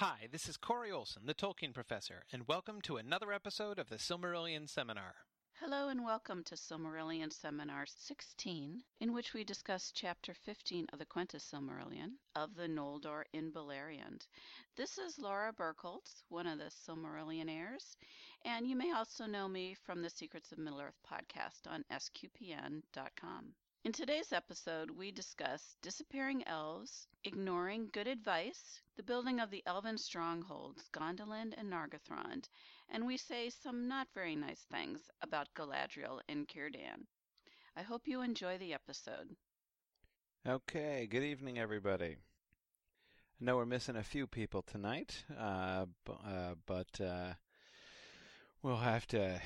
Hi, this is Corey Olsen, the Tolkien Professor, and welcome to another episode of the Silmarillion Seminar. Hello and welcome to Silmarillion Seminar 16, in which we discuss Chapter 15 of the Quenta Silmarillion of the Noldor in Beleriand. This is Laura Burkholtz, one of the Silmarillionaires, and you may also know me from the Secrets of Middle-earth podcast on sqpn.com. In today's episode, we discuss disappearing elves, ignoring good advice, the building of the elven strongholds, Gondolin and Nargothrond, and we say some not very nice things about Galadriel and Círdan. I hope you enjoy the episode. Okay, good evening, everybody. I know we're missing a few people tonight, uh, b- uh, but uh, we'll have to,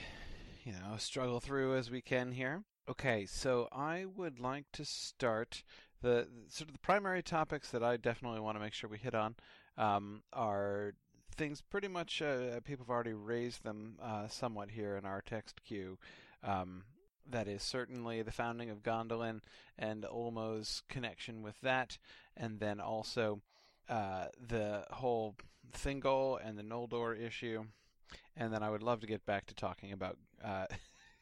you know, struggle through as we can here. Okay, so I would like to start the sort of the primary topics that I definitely want to make sure we hit on um, are things pretty much uh, people have already raised them uh, somewhat here in our text queue. Um, that is certainly the founding of Gondolin and Ulmo's connection with that, and then also uh, the whole Thingol and the Noldor issue. And then I would love to get back to talking about uh,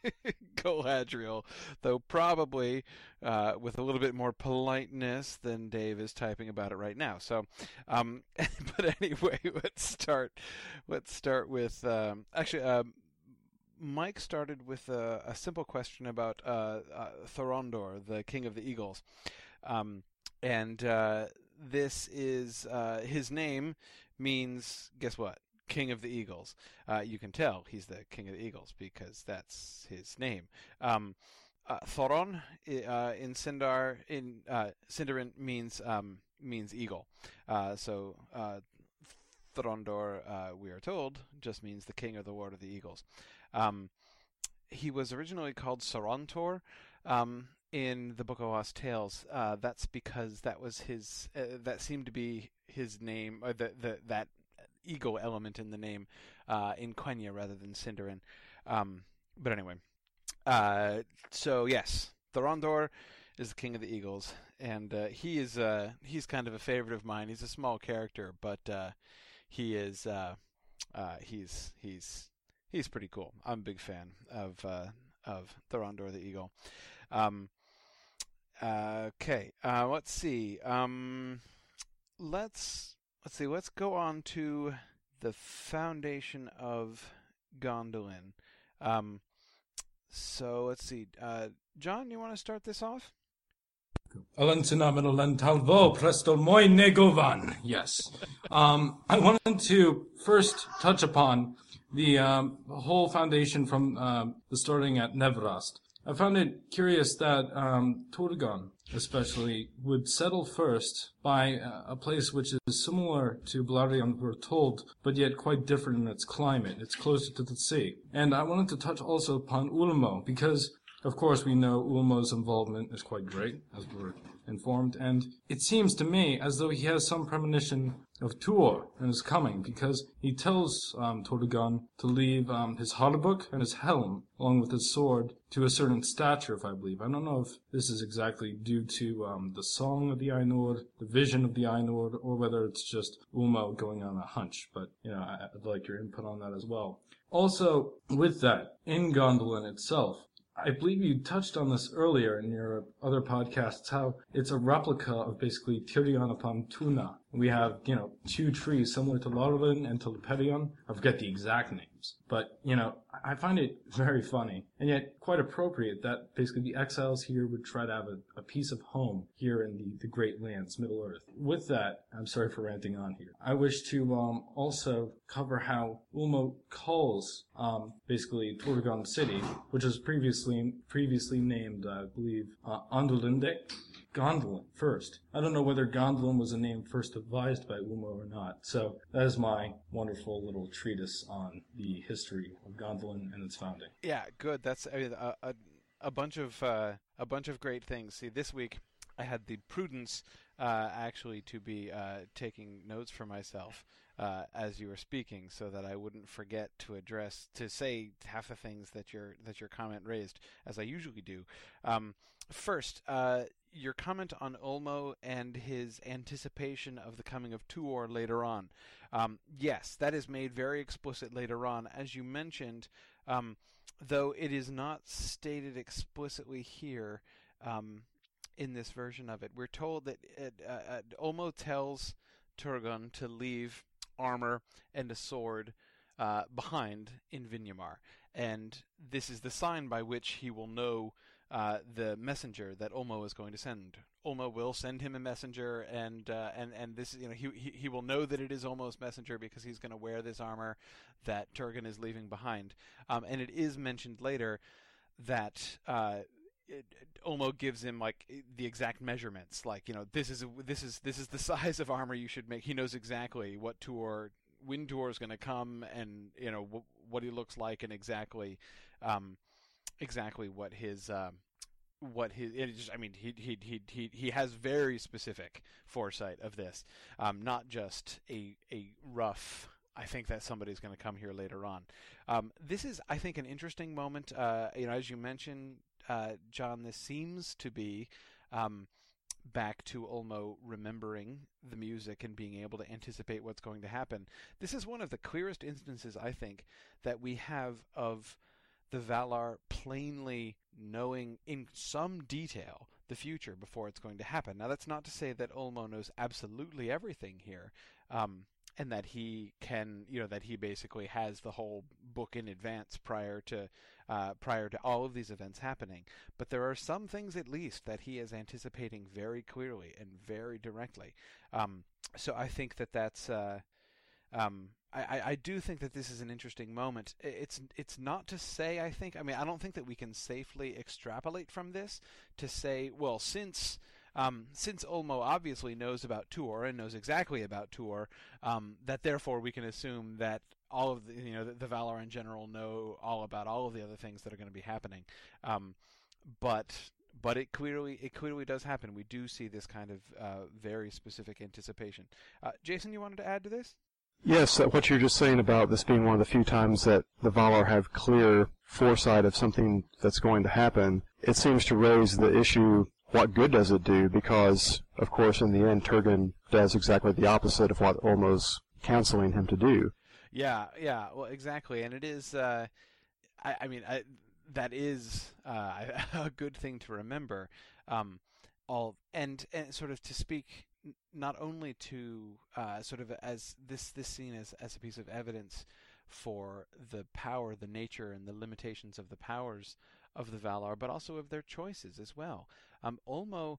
Galadriel, though probably uh, with a little bit more politeness than Dave is typing about it right now. So, um, but anyway, let's start. Let's start with um, actually. Um, Mike started with a, a simple question about uh, uh, Thorondor, the king of the eagles, um, and uh, this is uh, his name means guess what? King of the Eagles. Uh, you can tell he's the King of the Eagles because that's his name. Um, uh, Thoron uh, in Sindar in uh, Sindarin means um, means eagle. Uh, so uh, Thorondor, uh, we are told, just means the king or the lord of the eagles. Um, he was originally called Sorontar. Um, in the Book of Lost Tales, uh, that's because that was his. That seemed to be his name. Uh, the, the that eagle element in the name uh, in Quenya rather than Sindarin. Um, but anyway, uh, so yes, Thorondor is the king of the eagles, and uh, he is uh, he's kind of a favorite of mine. He's a small character, but uh, he is uh, uh, he's he's he's pretty cool. I'm a big fan of uh, of Thorondor the eagle. Um, okay, let's see. Um, let's let's see. Let's go on to the foundation of Gondolin. Um, so let's see. Uh, John, you want to start this off? Yes. Um, I wanted to first touch upon the um, whole foundation from um, the starting at Nevrast. I found it curious that um, Turgon, especially, would settle first by uh, a place which is similar to Beleriand, we're told, but yet quite different in its climate. It's closer to the sea. And I wanted to touch also upon Ulmo, because, of course, we know Ulmo's involvement is quite great, as we're informed, and it seems to me as though he has some premonition of Tuor and his coming, because he tells um, to leave um, his hauberk and his helm, along with his sword, to a certain stature, if I believe. I don't know if this is exactly due to um, the song of the Ainur, the vision of the Ainur, or whether it's just Ulmo going on a hunch, but, you know, I'd like your input on that as well. Also, with that, in Gondolin itself, I believe you touched on this earlier in your other podcasts, how it's a replica of basically Tirion upon Tuna. We have, you know, two trees similar to Laurelin and to Leperion. I forget the exact names. But, you know, I find it very funny and yet quite appropriate that basically the exiles here would try to have a, a piece of home here in the, the Great Lands, Middle Earth. With that, I'm sorry for ranting on here. I wish to um, also cover how Ulmo calls um, basically Turgon City, which was previously previously named, I believe, uh. Gondolin first. I don't know whether Gondolin was a name first devised by Ulmo or not. So that is my wonderful little treatise on the history of Gondolin and its founding. Yeah, good. That's a, a a bunch of uh, a bunch of great things. See, this week I had the prudence uh, actually to be uh, taking notes for myself uh, as you were speaking, so that I wouldn't forget to address to say half the things that your that your comment raised, as I usually do. Um, first, uh, your comment on Ulmo and his anticipation of the coming of Tuor later on. Um, yes, that is made very explicit later on, as you mentioned. Um, though it is not stated explicitly here um, in this version of it. We're told that it, uh, uh, Ulmo tells Turgon to leave armor and a sword uh, behind in Vinyamar, and this is the sign by which he will know uh, the messenger that Ulmo is going to send. Ulmo will send him a messenger, and uh, and and this you know he, he he will know that it is Ulmo's messenger because he's going to wear this armor that Turgon is leaving behind. Um, and it is mentioned later that uh, it, Ulmo gives him like the exact measurements. Like you know this is this is this is the size of armor you should make. He knows exactly what Tuor when Tuor is going to come, and you know wh- what he looks like, and exactly. Um, exactly what his uh, what his just, I mean he he he he he has very specific foresight of this, um, not just a a rough. I think that somebody's going to come here later on. Um, this is, I think, an interesting moment. Uh, you know, as you mentioned, uh, John, this seems to be um, back to Ulmo remembering the music and being able to anticipate what's going to happen. This is one of the clearest instances, I think, that we have of the Valar plainly knowing in some detail the future before it's going to happen. Now, that's not to say that Ulmo knows absolutely everything here, um, and that he can, you know, that he basically has the whole book in advance prior to uh, prior to all of these events happening. But there are some things, at least, that he is anticipating very clearly and very directly. Um, so I think that that's. Uh, um, I, I do think that this is an interesting moment. It's it's not to say I think I mean I don't think that we can safely extrapolate from this to say well since um, since Ulmo obviously knows about Tuor and knows exactly about Tuor um, that therefore we can assume that all of the you know the, the, Valar in general know all about all of the other things that are going to be happening. Um, but but it clearly it clearly does happen. We do see this kind of uh, very specific anticipation. Uh, Jason, you wanted to add to this? Yes, uh, what you're just saying about this being one of the few times that the Valar have clear foresight of something that's going to happen, it seems to raise the issue what good does it do? Because, of course, in the end, Turgon does exactly the opposite of what Ulmo's counseling him to do. Yeah, yeah, well, exactly. And it is, uh, I, I, mean, I, that is uh, a good thing to remember. Um, all and and sort of to speak not only to uh, sort of as this this scene as as a piece of evidence for the power, the nature, and the limitations of the powers of the Valar, but also of their choices as well. Um, Ulmo,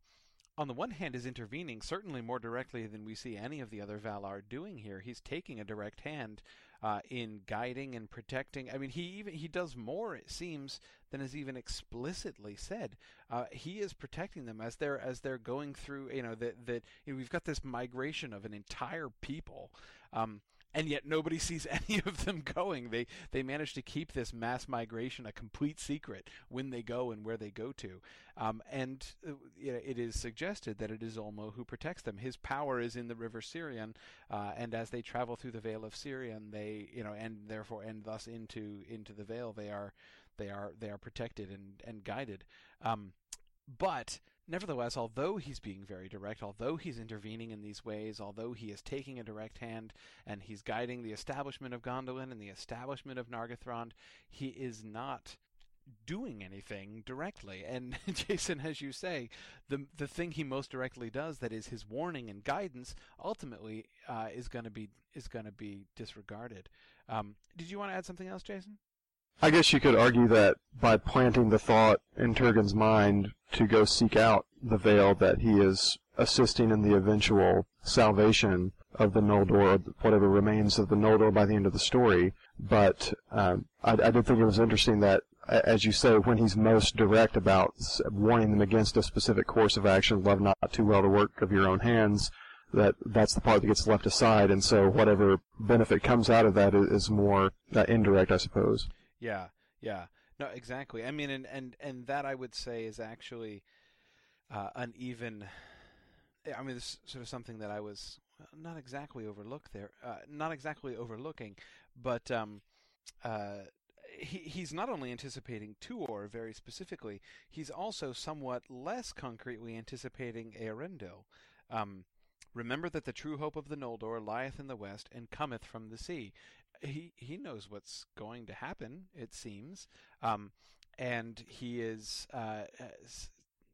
on the one hand, is intervening certainly more directly than we see any of the other Valar doing here. He's taking a direct hand uh, in guiding and protecting. I mean, he even he does more, it seems, than is even explicitly said. Uh, he is protecting them as they're as they're going through. You know that that you know, we've got this migration of an entire people. Um, and yet nobody sees any of them going. They they manage to keep this mass migration a complete secret when they go and where they go to. Um, and uh, you know, it is suggested that it is Ulmo who protects them. His power is in the river Sirion, uh, and as they travel through the Vale of Sirion, they you know, and therefore and thus into into the Vale, they are they are they are protected and and guided. Um, but Nevertheless, although he's being very direct, although he's intervening in these ways, although he is taking a direct hand and he's guiding the establishment of Gondolin and the establishment of Nargothrond, he is not doing anything directly. And Jason, as you say, the the thing he most directly does, that is his warning and guidance, ultimately uh, is going to be is going to be disregarded. Um, did you want to add something else, Jason? I guess you could argue that by planting the thought in Turgon's mind to go seek out the vale that he is assisting in the eventual salvation of the Noldor, whatever remains of the Noldor by the end of the story. But um, I, I did think it was interesting that, as you say, when he's most direct about warning them against a specific course of action, love not too well the work of your own hands, that that's the part that gets left aside, and so whatever benefit comes out of that is more uh, indirect, I suppose. Yeah, yeah. No, exactly. I mean, and and and that I would say is actually uh, uneven. I mean, this is sort of something that I was not exactly overlooked there, uh, not exactly overlooking, but um, uh, he, he's not only anticipating Tuor very specifically, he's also somewhat less concretely anticipating Eärendil. Um, Remember that the true hope of the Noldor lieth in the west and cometh from the sea. He he knows what's going to happen. It seems, um, and he is. Uh,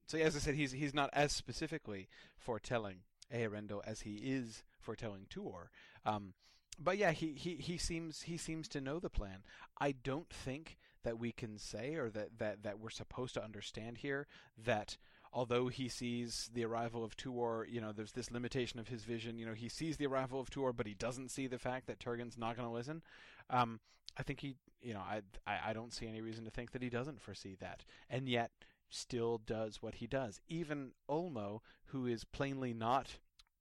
so as I said, he's he's not as specifically foretelling Eärendil as he is foretelling Tuor. Um, but yeah, he, he, he seems he seems to know the plan. I don't think that we can say or that, that, that we're supposed to understand here that although he sees the arrival of Tuor, you know, there's this limitation of his vision. You know, he sees the arrival of Tuor, but he doesn't see the fact that Turgon's not going to listen. Um, I think he, you know, I, I I don't see any reason to think that he doesn't foresee that, and yet still does what he does. Even Ulmo, who is plainly not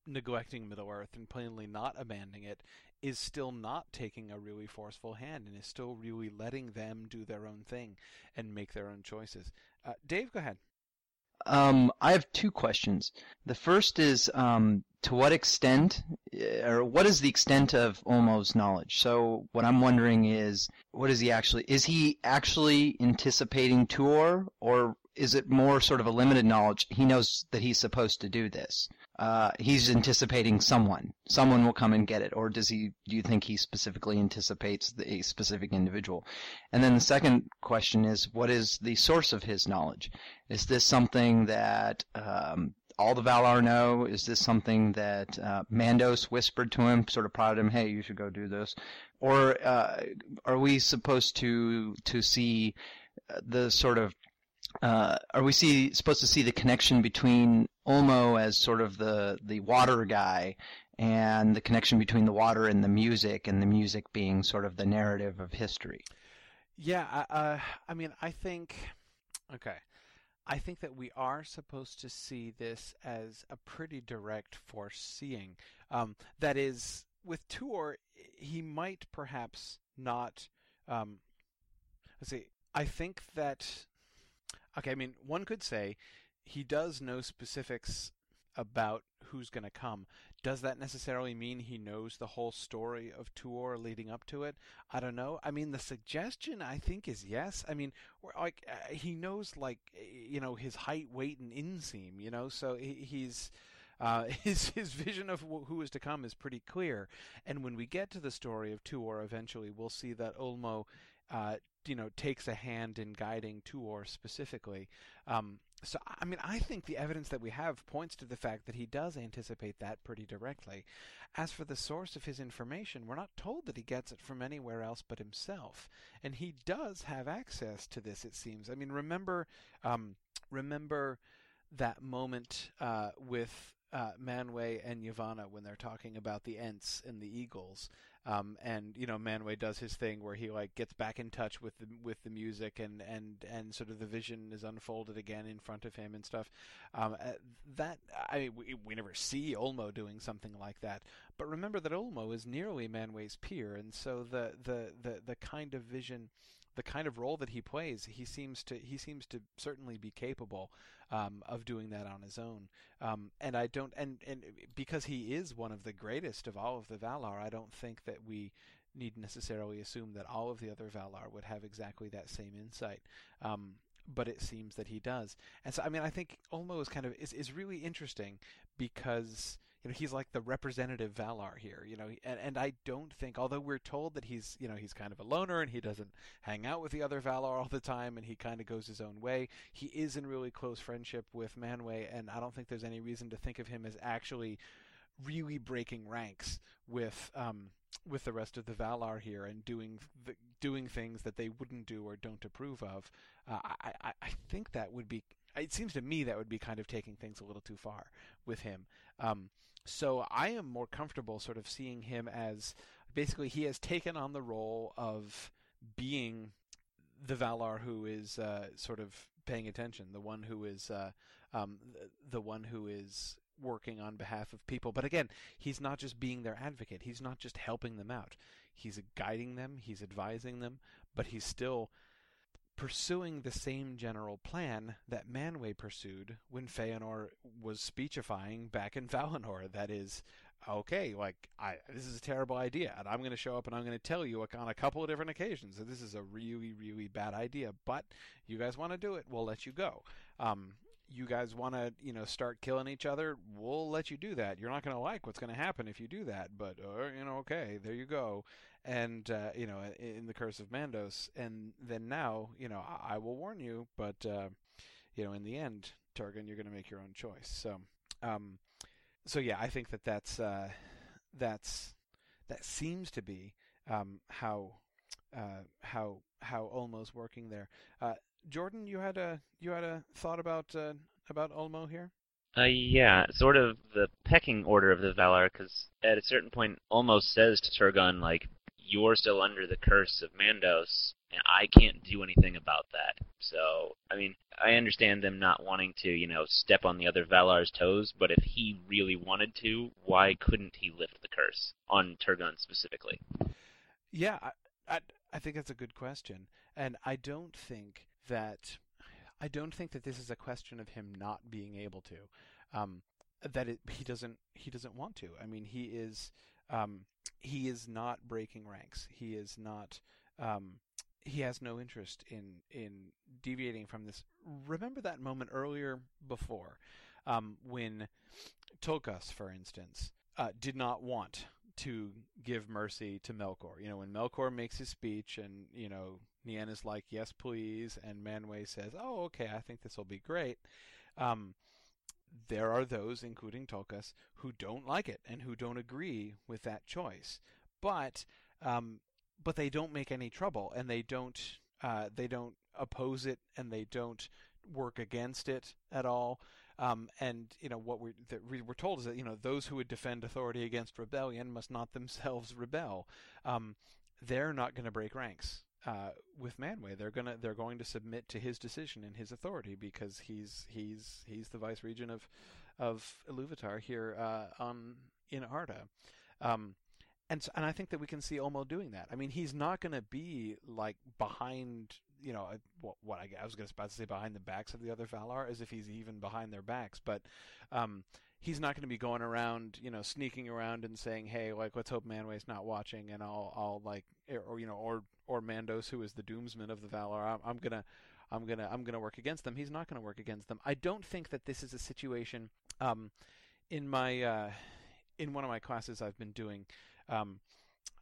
neglecting Middle Earth and plainly not abandoning it, is still not taking a really forceful hand and is still really letting them do their own thing and make their own choices. Uh, Dave, go ahead. Um, I have two questions. The first is um, to what extent, eh, or what is the extent of Ulmo's knowledge? So what I'm wondering is, what is he actually? Is he actually anticipating Tuor, or is it more sort of a limited knowledge? He knows that he's supposed to do this. Uh, he's anticipating someone. Someone will come and get it, or does he? Do you think he specifically anticipates the, a specific individual? And then the second question is, what is the source of his knowledge? Is this something that um, all the Valar know? Is this something that uh, Mandos whispered to him, sort of prodded him, "Hey, you should go do this," or uh, are we supposed to to see the sort of uh, are we see supposed to see the connection between Ulmo as sort of the the water guy and the connection between the water and the music, and the music being sort of the narrative of history? Yeah, uh, I mean, I think okay. I think that we are supposed to see this as a pretty direct foreseeing. Um, that is, with Tuor, he might perhaps not. Um, let's see. I think that Okay, I mean, one could say he does know specifics about who's going to come. Does that necessarily mean he knows the whole story of Tuor leading up to it? I don't know. I mean, the suggestion I think is yes. I mean, like uh, he knows like you know his height, weight, and inseam. You know, so he, he's. Uh, his his vision of who is to come is pretty clear, and when we get to the story of Tuor, eventually we'll see that Ulmo uh, you know takes a hand in guiding Tuor specifically. Um, so I mean, I think the evidence that we have points to the fact that he does anticipate that pretty directly. As for the source of his information, we're not told that he gets it from anywhere else but himself, and he does have access to this. It seems. I mean, remember, um, remember that moment uh, with uh, Manwë and Yavanna when they're talking about the Ents and the Eagles, um, and you know Manwë does his thing where he like gets back in touch with the with the music and and and sort of the vision is unfolded again in front of him and stuff. Um, uh, that I mean, we, we never see Ulmo doing something like that, but remember that Ulmo is nearly Manwë's peer, and so the the the the kind of vision the kind of role that he plays, he seems to he seems to certainly be capable um, of doing that on his own. Um, and I don't and and because he is one of the greatest of all of the Valar, I don't think that we need necessarily assume that all of the other Valar would have exactly that same insight. Um, but it seems that he does. And so I mean I think Ulmo is kind of is, is really interesting because you know he's like the representative Valar here, you know, and, and I don't think, although we're told that he's you know he's kind of a loner and he doesn't hang out with the other Valar all the time and he kind of goes his own way, he is in really close friendship with Manwë, and I don't think there's any reason to think of him as actually really breaking ranks with um, with the rest of the Valar here and doing the, doing things that they wouldn't do or don't approve of. Uh, I, I I think that would be. It seems to me that would be kind of taking things a little too far with him. Um, so I am more comfortable sort of seeing him as basically he has taken on the role of being the Valar who is uh, sort of paying attention, the one who is uh, um, the one who is working on behalf of people. But again, he's not just being their advocate. He's not just helping them out. He's guiding them. He's advising them. But he's still pursuing the same general plan that Manwë pursued when Feanor was speechifying back in Valinor. That is, okay, like I this is a terrible idea, and I'm going to show up and I'm going to tell you on a couple of different occasions that this is a really, really bad idea. But you guys want to do it, we'll let you go. Um, you guys want to, you know, start killing each other, we'll let you do that. You're not going to like what's going to happen if you do that, but uh, you know, okay, there you go. And uh, you know, in the Curse of Mandos, and then now, you know, I, I will warn you, but uh, you know, in the end, Turgon, you're going to make your own choice. So, um, so yeah, I think that that's uh, that's that seems to be um, how uh, how how Ulmo's working there. Uh, Jordan, you had a you had a thought about uh, about Ulmo here. Uh, yeah, sort of the pecking order of the Valar, because at a certain point, Ulmo says to Turgon, like, you're still under the curse of Mandos, and I can't do anything about that. So, I mean, I understand them not wanting to, you know, step on the other Valar's toes, but if he really wanted to, why couldn't he lift the curse on Turgon specifically? Yeah, I, I, I think that's a good question, and I don't think that I don't think that this is a question of him not being able to. Um, that it, he doesn't he doesn't want to. I mean, he is um, he is not breaking ranks. He is not. Um, he has no interest in in deviating from this. Remember that moment earlier before, um, when Tulkas, for instance, uh, did not want to give mercy to Melkor. You know, when Melkor makes his speech, and you know, Nienna is like, "Yes, please," and Manwë says, "Oh, okay, I think this will be great." Um, there are those, including Tulkas, who don't like it and who don't agree with that choice. But um, but they don't make any trouble and they don't uh, they don't oppose it and they don't work against it at all. Um, and you know what we're, we're told is that you know those who would defend authority against rebellion must not themselves rebel. Um, they're not going to break ranks uh, with Manwë, They're gonna they're going to submit to his decision and his authority because he's he's he's the vice regent of of Iluvatar here uh, on in Arda. Um, and and I think that we can see Ulmo doing that. I mean, he's not going to be like behind, you know, what, what I, I was to about to say behind the backs of the other Valar, as if he's even behind their backs. But um, he's not going to be going around, you know, sneaking around and saying, "Hey, like, let's hope Manwë's not watching," and I'll, I'll like, or you know, or or Mandos, who is the doomsman of the Valar, I'm, I'm gonna. I'm gonna I'm gonna work against them. He's not gonna work against them. I don't think that this is a situation. Um, in my uh, in one of my classes I've been doing, um,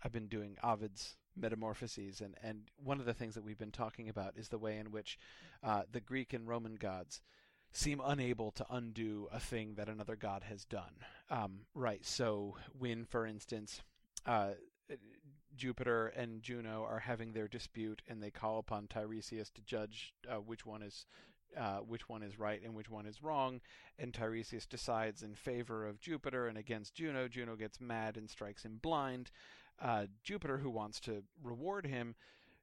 I've been doing Ovid's Metamorphoses, and, and one of the things that we've been talking about is the way in which uh, the Greek and Roman gods seem unable to undo a thing that another god has done. Um, right. So when, for instance, uh, Jupiter and Juno are having their dispute, and they call upon Tiresias to judge uh, which one is uh, which one is right and which one is wrong, and Tiresias decides in favor of Jupiter and against Juno. Juno gets mad and strikes him blind. Uh, Jupiter, who wants to reward him,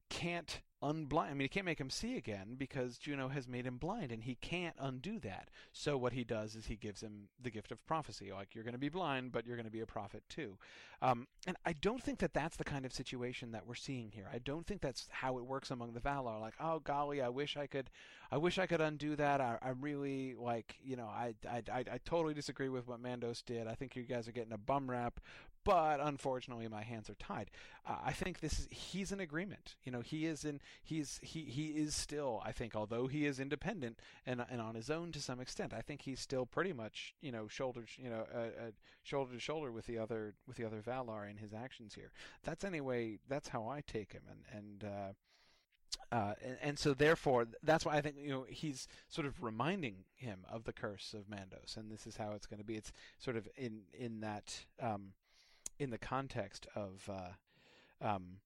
can't unblind. I mean, he can't make him see again because Juno has made him blind, and he can't undo that. So what he does is he gives him the gift of prophecy. Like you're going to be blind, but you're going to be a prophet too. Um, and I don't think that that's the kind of situation that we're seeing here. I don't think that's how it works among the Valar. Like, oh golly, I wish I could, I wish I could undo that. I, I really like, you know, I, I, I, I totally disagree with what Mandos did. I think you guys are getting a bum rap, but unfortunately my hands are tied. Uh, I think this is he's in agreement. You know, he is in he's he he is still I think although he is independent and and on his own to some extent, I think he's still pretty much you know shoulder you know uh, uh, shoulder to shoulder with the other with the other Valar in his actions here. That's anyway. That's how I take him and and. Uh, uh, and, and, so therefore that's why I think you know he's sort of reminding him of the curse of Mandos, and this is how it's going to be. It's sort of in in that um, in the context of uh, um,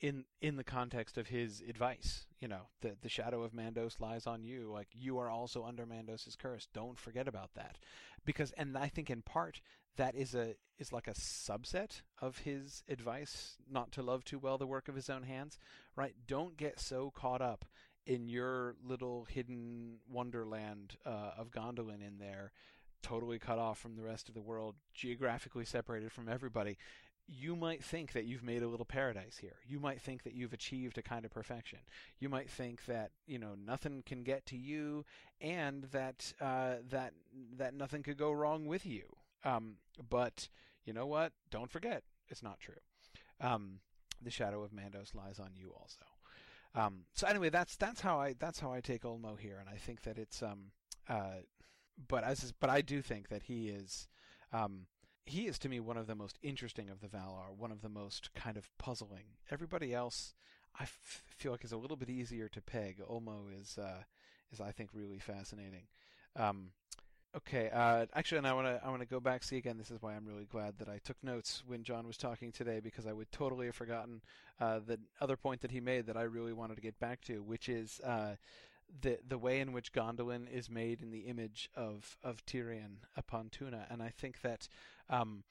in in the context of his advice. You know, the the shadow of Mandos lies on you. Like you are also under Mandos's curse. Don't forget about that, because and I think in part that is a is like a subset of his advice not to love too well the work of his own hands. Right? Don't get so caught up in your little hidden wonderland uh, of Gondolin in there totally cut off from the rest of the world, geographically separated from everybody. you might think that you've made a little paradise here. You might think that you've achieved a kind of perfection. You might think that you know nothing can get to you, and that uh, that that nothing could go wrong with you. Um, but you know what? Don't forget, it's not true. Um, the shadow of Mandos lies on you also. Um, so anyway, that's that's how I that's how I take Ulmo here, and I think that it's um uh, but as but I do think that he is um he is to me one of the most interesting of the Valar, one of the most kind of puzzling. Everybody else, I f- feel like is a little bit easier to peg. Ulmo is uh, is I think really fascinating. Um, okay, uh, actually, and I want to I want to go back. See again. This is why I'm really glad that I took notes when John was talking today because I would totally have forgotten uh, the other point that he made that I really wanted to get back to, which is uh, the the way in which Gondolin is made in the image of of Tirion upon Tuna, and I think that um,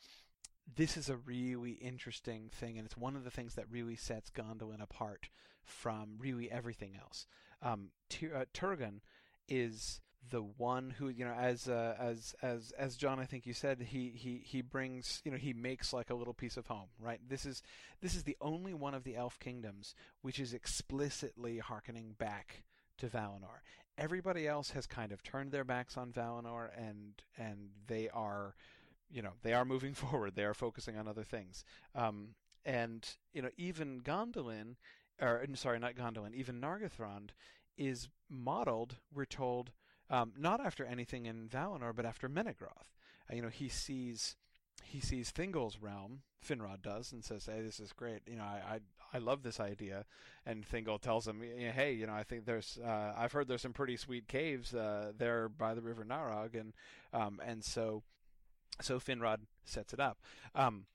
this is a really interesting thing, and it's one of the things that really sets Gondolin apart from really everything else. Um, uh, Turgon is the one who you know as uh, as as as John I think you said he he he brings you know he makes like a little piece of home right this is this is the only one of the elf kingdoms which is explicitly harkening back to Valinor. Everybody else has kind of turned their backs on Valinor and and they are you know they are moving forward. They are focusing on other things. Um, and you know even Gondolin or sorry not Gondolin even Nargothrond is modeled we're told um, not after anything in Valinor but after Menegroth. Uh, you know he sees he sees Thingol's realm, Finrod does, and says, "Hey, this is great. You know, I I, love this idea." And Thingol tells him, "Hey, you know, I think there's uh, I've heard there's some pretty sweet caves uh, there by the River Narog, and um, and so so Finrod sets it up." Um,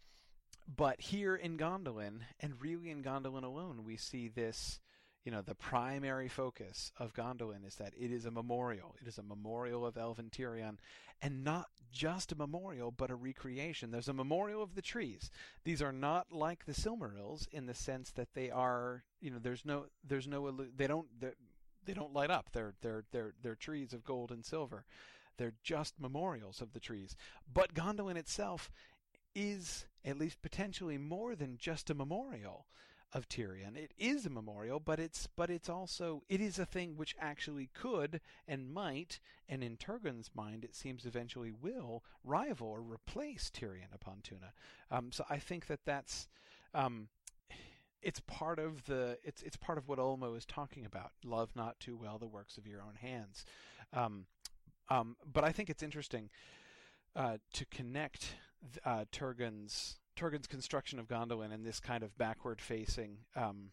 but here in Gondolin, and really in Gondolin alone, we see this you know, the primary focus of Gondolin is that it is a memorial. It is a memorial of Elven Tirion, and not just a memorial, but a recreation. There's a memorial of the trees. These are not like the Silmarils in the sense that they are, you know, there's no, there's no, they don't, they don't light up. They're, they're, they're, they're trees of gold and silver. They're just memorials of the trees. But Gondolin itself is, at least potentially, more than just a memorial of Tirion. It is a memorial, but it's but it's also it is a thing which actually could and might, and in Turgon's mind, it seems eventually will rival or replace Tirion upon Tuna. Um, so I think that that's. Um, it's part of the it's it's part of what Ulmo is talking about. Love not too well the works of your own hands. Um, um, but I think it's interesting uh, to connect uh, Turgon's Turgon's construction of Gondolin and this kind of backward facing, um,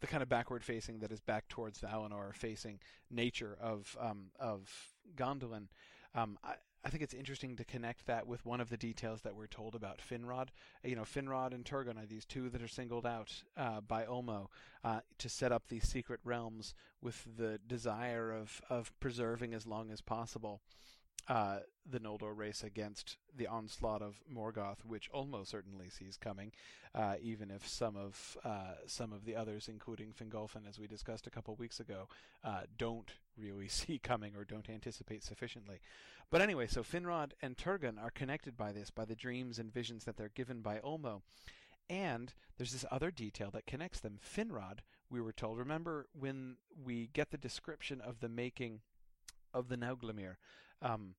the kind of backward facing that is back towards Valinor, facing nature of um, of Gondolin. Um, I, I think it's interesting to connect that with one of the details that we're told about Finrod. You know, Finrod and Turgon are these two that are singled out uh, by Ulmo uh, to set up these secret realms with the desire of, of preserving as long as possible uh, the Noldor race against the onslaught of Morgoth, which Ulmo certainly sees coming, uh, even if some of uh, some of the others, including Fingolfin, as we discussed a couple weeks ago, uh, don't really see coming or don't anticipate sufficiently. But anyway, so Finrod and Turgon are connected by this, by the dreams and visions that they're given by Ulmo. And there's this other detail that connects them. Finrod, we were told, remember when we get the description of the making of the Nauglamir, um,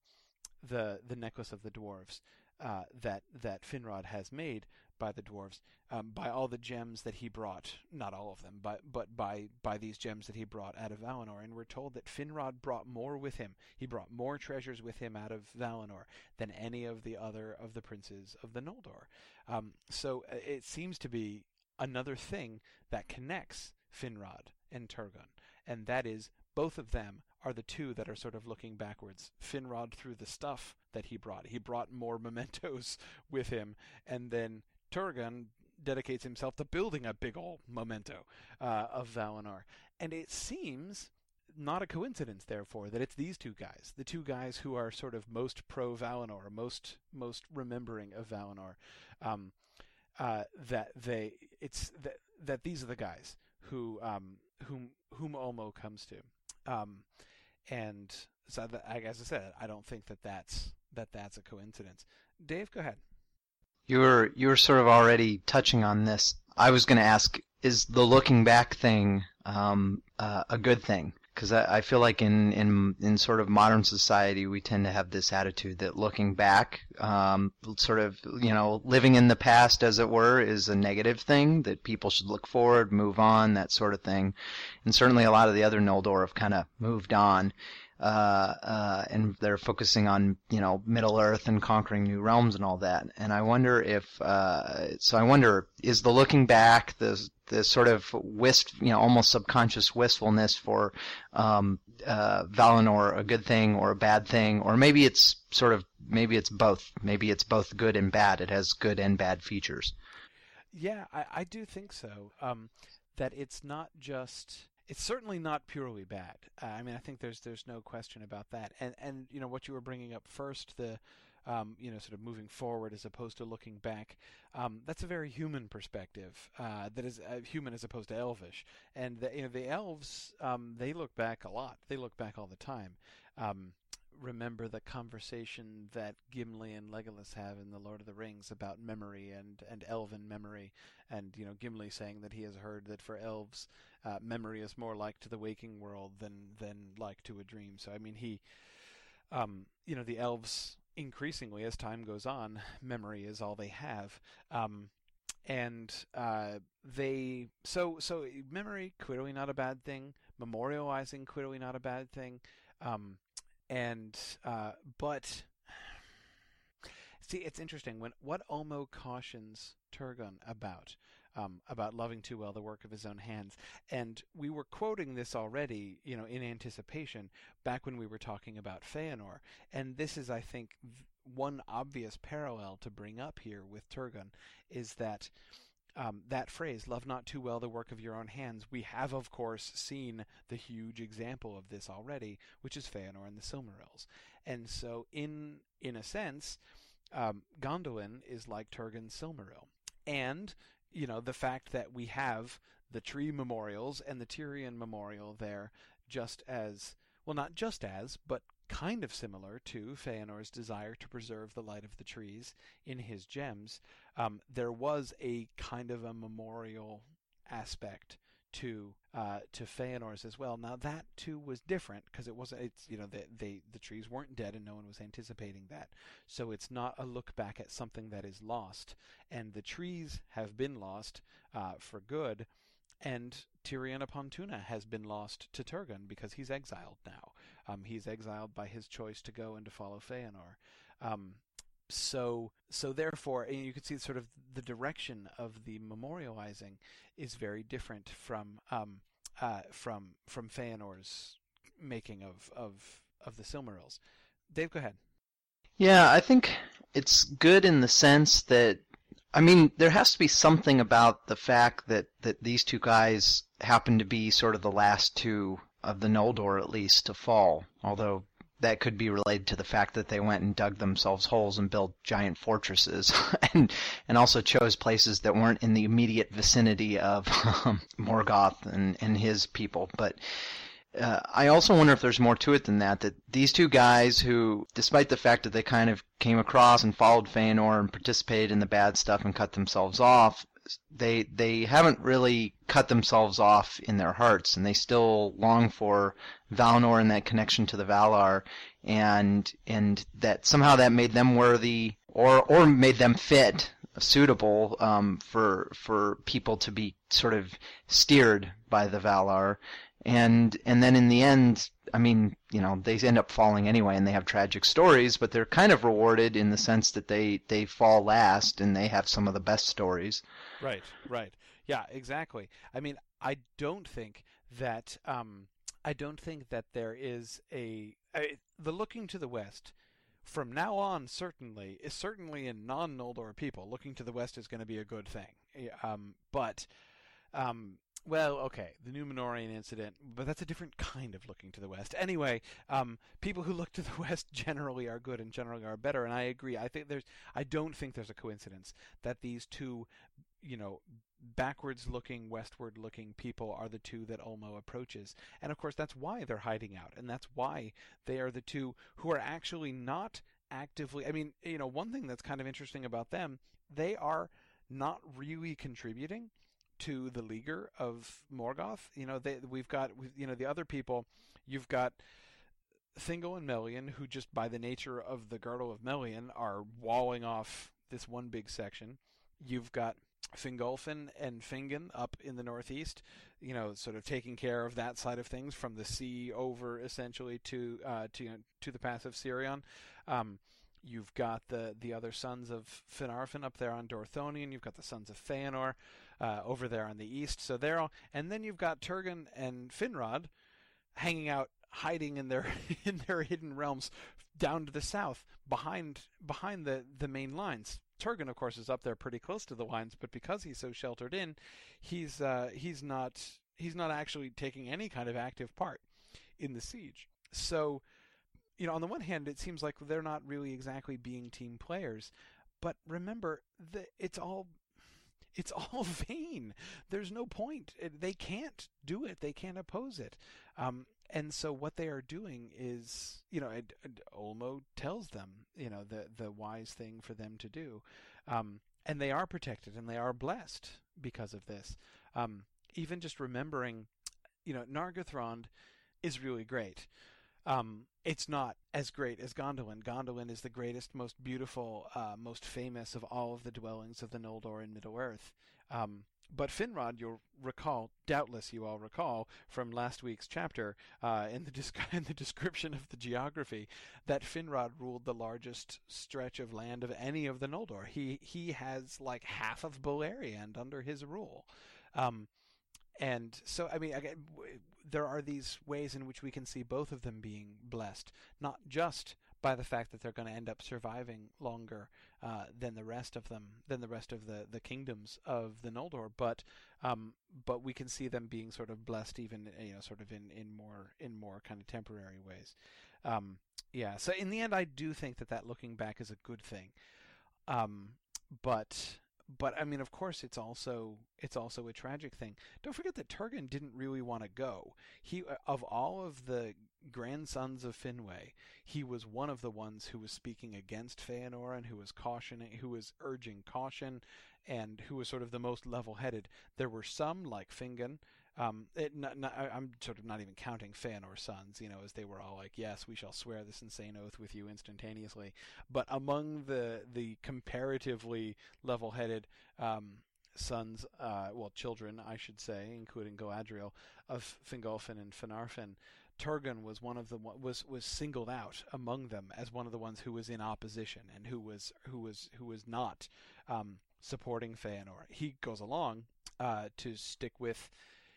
the the necklace of the dwarves uh, that that Finrod has made by the dwarves, um, by all the gems that he brought, not all of them, but but by by these gems that he brought out of Valinor, and we're told that Finrod brought more with him. He brought more treasures with him out of Valinor than any of the other of the princes of the Noldor. Um, so uh, it seems to be another thing that connects Finrod and Turgon, and that is both of them are the two that are sort of looking backwards. Finrod through the stuff that he brought. He brought more mementos with him, and then Turgon dedicates himself to building a big old memento uh, of Valinor. And it seems not a coincidence, therefore, that it's these two guys, the two guys who are sort of most pro Valinor, most most remembering of Valinor, um, uh, that they it's that that these are the guys who um, whom whom Ulmo comes to. Um, and so, as I said, I don't think that that's that that's a coincidence. Dave, go ahead. You were you were sort of already touching on this. I was going to ask: Is the looking back thing um, uh, a good thing? Because I, I feel like in, in in sort of modern society, we tend to have this attitude that looking back, um, sort of you know, living in the past, as it were, is a negative thing. That people should look forward, move on, that sort of thing. And certainly, a lot of the other Noldor have kind of moved on uh, uh, and they're focusing on you know Middle Earth and conquering new realms and all that. And I wonder if uh, so. I wonder is the looking back the the sort of wist you know almost subconscious wistfulness for um, uh, Valinor a good thing or a bad thing, or maybe it's sort of maybe it's both. Maybe it's both good and bad. It has good and bad features. Yeah, I, I do think so. Um, that it's not just it's certainly not purely bad. Uh, I mean, I think there's there's no question about that. And and you know what you were bringing up first, the um, you know sort of moving forward as opposed to looking back. Um, that's a very human perspective. Uh, that is uh, human as opposed to elvish. And the, you know the elves um, they look back a lot. They look back all the time. Um, remember the conversation that Gimli and Legolas have in the Lord of the Rings about memory and and elven memory, and you know Gimli saying that he has heard that for elves uh, memory is more like to the waking world than than like to a dream. So I mean, he, um, you know, the elves increasingly as time goes on, memory is all they have. Um, and uh, they so so memory clearly not a bad thing. Memorializing clearly not a bad thing. Um, and uh, but see, it's interesting when what Ulmo cautions Turgon about um, about loving too well the work of his own hands. And we were quoting this already, you know, in anticipation back when we were talking about Feanor. And this is, I think, one obvious parallel to bring up here with Turgon is that. Um, that phrase, love not too well the work of your own hands, we have, of course, seen the huge example of this already, which is Feanor and the Silmarils. And so, in in a sense, um, Gondolin is like Turgon's Silmaril. And you know, the fact that we have the tree memorials and the Tirion memorial there just as, well, not just as, but kind of similar to Feanor's desire to preserve the light of the trees in his gems. Um, there was a kind of a memorial aspect to uh, to Feanor's as well. Now that too was different because it wasn't. It's you know the they the trees weren't dead and no one was anticipating that. So it's not a look back at something that is lost, and the trees have been lost uh, for good. And Tirion upon Tuna has been lost to Turgon because he's exiled now. Um, he's exiled by his choice to go and to follow Feanor. Um, so so therefore you can see sort of the direction of the memorializing is very different from um, uh, from from Feanor's making of of of the Silmarils. Dave, go ahead. Yeah, I think it's good in the sense that I mean there has to be something about the fact that that these two guys happen to be sort of the last two of the Noldor at least to fall. Although that could be related to the fact that they went and dug themselves holes and built giant fortresses, and and also chose places that weren't in the immediate vicinity of um, Morgoth and and his people. But uh, I also wonder if there's more to it than that. That these two guys, who, despite the fact that they kind of came across and followed Feanor and participated in the bad stuff and cut themselves off, they they haven't really cut themselves off in their hearts, and they still long for Valinor and that connection to the Valar, and and that somehow that made them worthy, or or made them fit, suitable um, for for people to be sort of steered by the Valar, and and then in the end, I mean, you know, they end up falling anyway, and they have tragic stories, but they're kind of rewarded in the sense that they they fall last, and they have some of the best stories. Right, right, yeah, exactly. I mean, I don't think that um, I don't think that there is a, a the looking to the west from now on certainly is certainly in non Noldor people looking to the west is going to be a good thing. Um, but um, well, okay, the Numenorean incident, but that's a different kind of looking to the west. Anyway, um, people who look to the west generally are good and generally are better, and I agree. I think there's, I don't think there's a coincidence that these two, you know, backwards looking, westward looking people are the two that Ulmo approaches. And of course, that's why they're hiding out. And that's why they are the two who are actually not actively. I mean, you know, one thing that's kind of interesting about them they are not really contributing to the leaguer of Morgoth. You know, they, we've got you know the other people. You've got Thingol and Melian, who just by the nature of the girdle of Melian are walling off this one big section. You've got Fingolfin and Fingon up in the northeast, you know, sort of taking care of that side of things from the sea over essentially to uh, to to the pass of Sirion. Um, you've got the the other sons of Finarfin up there on Dorthonion. You've got the sons of Feanor uh, over there on the east. So they're all, and then you've got Turgon and Finrod hanging out, hiding in their in their hidden realms down to the south, behind behind the the main lines. Turgon, of course, is up there pretty close to the lines, but because he's so sheltered in, he's uh, he's not he's not actually taking any kind of active part in the siege. So, you know, on the one hand, it seems like they're not really exactly being team players, but remember, the, it's all it's all vain. There's no point. They can't do it. They can't oppose it. Um, and so what they are doing is, you know, Ulmo tells them, you know, the the wise thing for them to do, um, and they are protected and they are blessed because of this. Um, even just remembering, you know, Nargothrond is really great. Um, it's not as great as Gondolin. Gondolin is the greatest, most beautiful, uh, most famous of all of the dwellings of the Noldor in Middle Earth. Um, but Finrod, you'll recall, doubtless you all recall from last week's chapter uh, in the in the description of the geography, that Finrod ruled the largest stretch of land of any of the Noldor. He he has like half of Beleriand under his rule. Um, and so, I mean, there are these ways in which we can see both of them being blessed, not just by the fact that they're going to end up surviving longer uh, than the rest of them, than the rest of the, the kingdoms of the Noldor, but um, but we can see them being sort of blessed, even you know, sort of in, in more in more kind of temporary ways. Um, yeah. So in the end, I do think that that looking back is a good thing. Um, but but I mean, of course, it's also it's also a tragic thing. Don't forget that Turgon didn't really want to go. He uh, of all of the grandsons of Finwë, he was one of the ones who was speaking against Feanor and who was cautioning, who was urging caution, and who was sort of the most level-headed. There were some like Fingon um, it, not, not, I'm sort of not even counting Feanor's sons, you know, as they were all like, "Yes, we shall swear this insane oath with you instantaneously." But among the the comparatively level-headed um, sons, uh, well, children, I should say, including Galadriel of Fingolfin and Finarfin, Turgon was one of the was was singled out among them as one of the ones who was in opposition and who was who was who was not um, supporting Feanor. He goes along uh, to stick with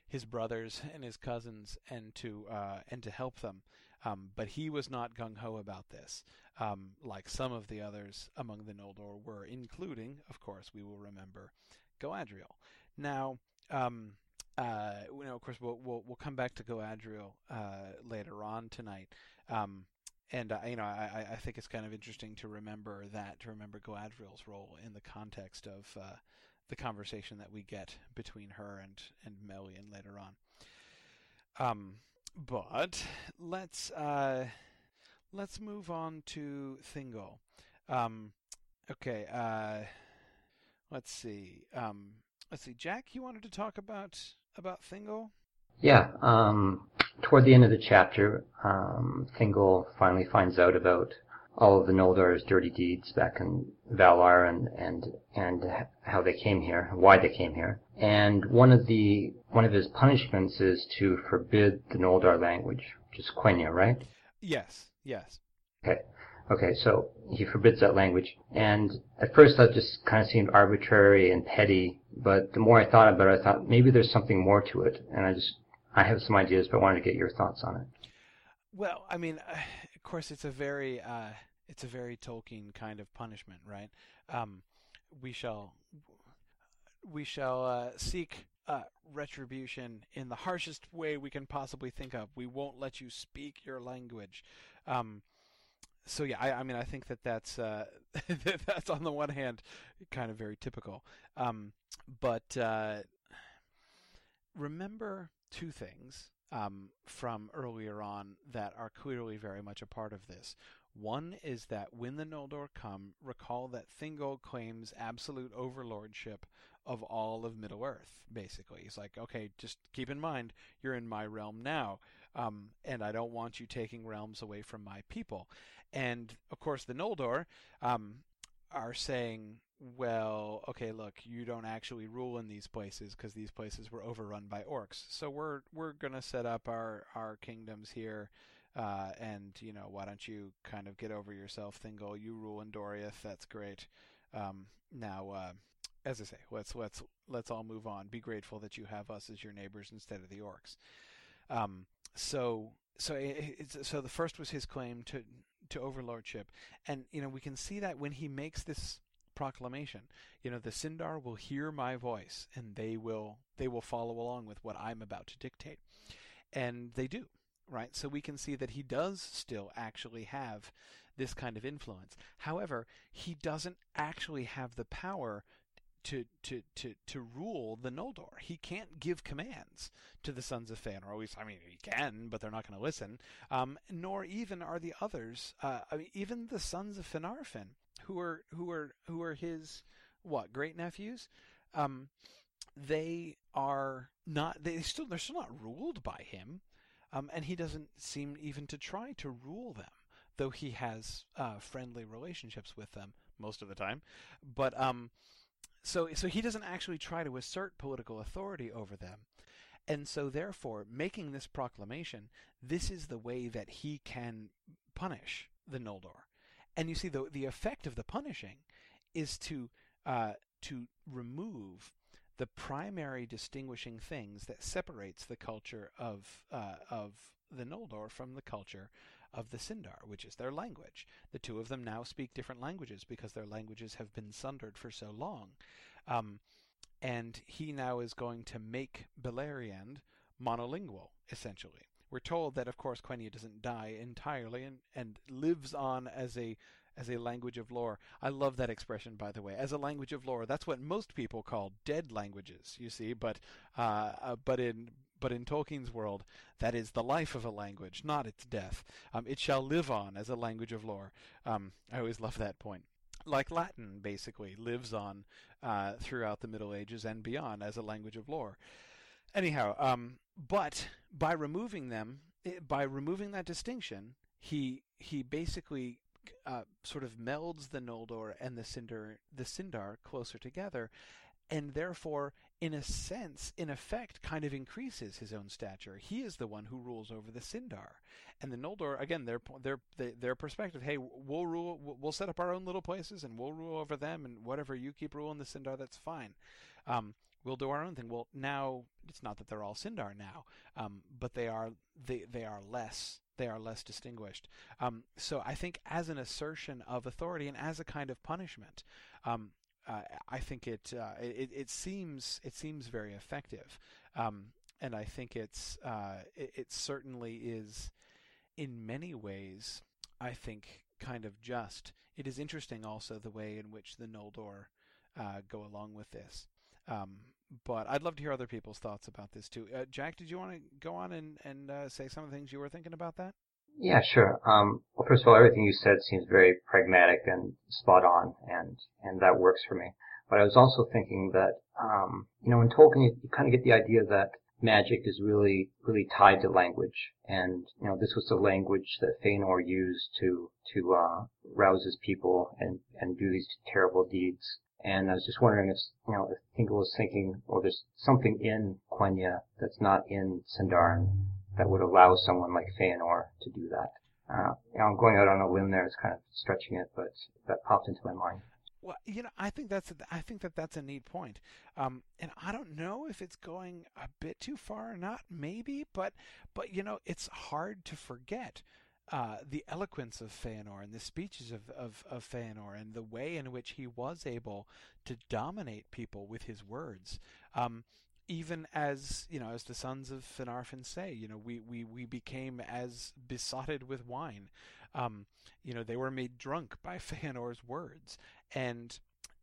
his brothers and his cousins and to uh, and to help them. Um, but he was not gung ho about this, um, like some of the others among the Noldor were, including, of course, we will remember Galadriel. Now, um, uh, you know, of course, we'll we'll, we'll come back to Galadriel uh, later on tonight. Um, and uh, you know, I, I think it's kind of interesting to remember that to remember Galadriel's role in the context of uh, the conversation that we get between her and and Melian later on. Um, but let's uh, let's move on to Thingol. Um, okay. Uh, let's see. Um, let's see. Jack, you wanted to talk about about Thingol? Yeah. Um, toward the end of the chapter, um, Thingol finally finds out about all of the Noldor's dirty deeds back in Valar and, and, and how they came here, why they came here. And one of the, one of his punishments is to forbid the Noldor language, which is Quenya, right? Yes, yes. Okay. Okay, so he forbids that language. And at first that just kind of seemed arbitrary and petty, but the more I thought about it, I thought maybe there's something more to it. And I just, I have some ideas, but I wanted to get your thoughts on it. Well, I mean, of course, it's a very uh, it's a very Tolkien kind of punishment, right? Um, we shall we shall uh, seek uh, retribution in the harshest way we can possibly think of. We won't let you speak your language. Um, so yeah, I, I, mean, I think that that's uh, that's on the one hand kind of very typical, um, but uh, remember two things um, from earlier on that are clearly very much a part of this. One is that when the Noldor come, recall that Thingol claims absolute overlordship of all of Middle Earth. Basically, he's like, okay, just keep in mind you're in my realm now, um, and I don't want you taking realms away from my people. And of course, the Noldor um, are saying, well, okay, look, you don't actually rule in these places because these places were overrun by orcs. So we're we're gonna set up our our kingdoms here, uh, and you know, why don't you kind of get over yourself, Thingol? You rule in Doriath. That's great. Um, now, uh, as I say, let's let's let's all move on. Be grateful that you have us as your neighbors instead of the orcs. Um, so so so the first was his claim to to overlordship, and you know we can see that when he makes this proclamation. You know, the Sindar will hear my voice and they will they will follow along with what I'm about to dictate. And they do, right? So we can see that he does still actually have this kind of influence. However, he doesn't actually have the power to, to, to, to rule the Noldor. He can't give commands to the sons of Feanor. Always, I mean, he can, but they're not going to listen. Um, nor even are the others. Uh, I mean, even the sons of Finarfin, who are who are who are his what great nephews. Um, they are not. They still they're still not ruled by him, um, and he doesn't seem even to try to rule them, though he has uh, friendly relationships with them most of the time. But um, so so he doesn't actually try to assert political authority over them. And so therefore, making this proclamation, this is the way that he can punish the Noldor. And you see the the effect of the punishing is to uh, to remove the primary distinguishing things that separates the culture of uh, of the Noldor from the culture of the Sindar, which is their language. The two of them now speak different languages because their languages have been sundered for so long. Um, and he now is going to make Beleriand monolingual, essentially. We're told that, of course, Quenya doesn't die entirely and, and lives on as a as a language of lore. I love that expression, by the way. As a language of lore, that's what most people call dead languages. You see, but uh, uh, but in but in Tolkien's world, that is the life of a language, not its death. Um, it shall live on as a language of lore. Um, I always love that point. Like Latin, basically, lives on uh, throughout the Middle Ages and beyond as a language of lore. Anyhow, um, but by removing them, eh, by removing that distinction, he he basically uh, sort of melds the Noldor and the Sindar the Sindar closer together, and therefore, in a sense, in effect, kind of increases his own stature. He is the one who rules over the Sindar, and the Noldor again their their their perspective. Hey, we'll rule, we'll set up our own little places, and we'll rule over them, and whatever you keep ruling the Sindar, that's fine. Um, we'll do our own thing. Well, now it's not that they're all Sindar now, um, but they are they they are less they are less distinguished. Um, so I think as an assertion of authority and as a kind of punishment, um, uh, I think it, uh, it, it seems it seems very effective, um, and I think it's uh, it, it, certainly is in many ways. I think kind of just. It is interesting also the way in which the Noldor uh, go along with this. Um, but I'd love to hear other people's thoughts about this too. Uh, Jack, did you want to go on and and uh, say some of the things you were thinking about that? Yeah, sure. Um, well, first of all, everything you said seems very pragmatic and spot on, and and that works for me. But I was also thinking that um, you know in Tolkien you, you kind of get the idea that magic is really really tied to language, and you know this was the language that Feanor used to to uh, rouse his people and and do these terrible deeds. And I was just wondering if, you know, if Thingol was thinking, or there's something in Quenya that's not in Sindarin that would allow someone like Feanor to do that. Uh, you know, I'm going out on a limb there. It's kind of stretching it, but that popped into my mind. Well, you know, I think that's I think that that's a neat point, um, and I don't know if it's going a bit too far or not. Maybe, but but you know, it's hard to forget uh, the eloquence of Feanor and the speeches of, of, of Feanor and the way in which he was able to dominate people with his words. Um, even as you know, as the sons of Finarfin say, you know, we, we, we became as besotted with wine. Um, you know, they were made drunk by Feanor's words, and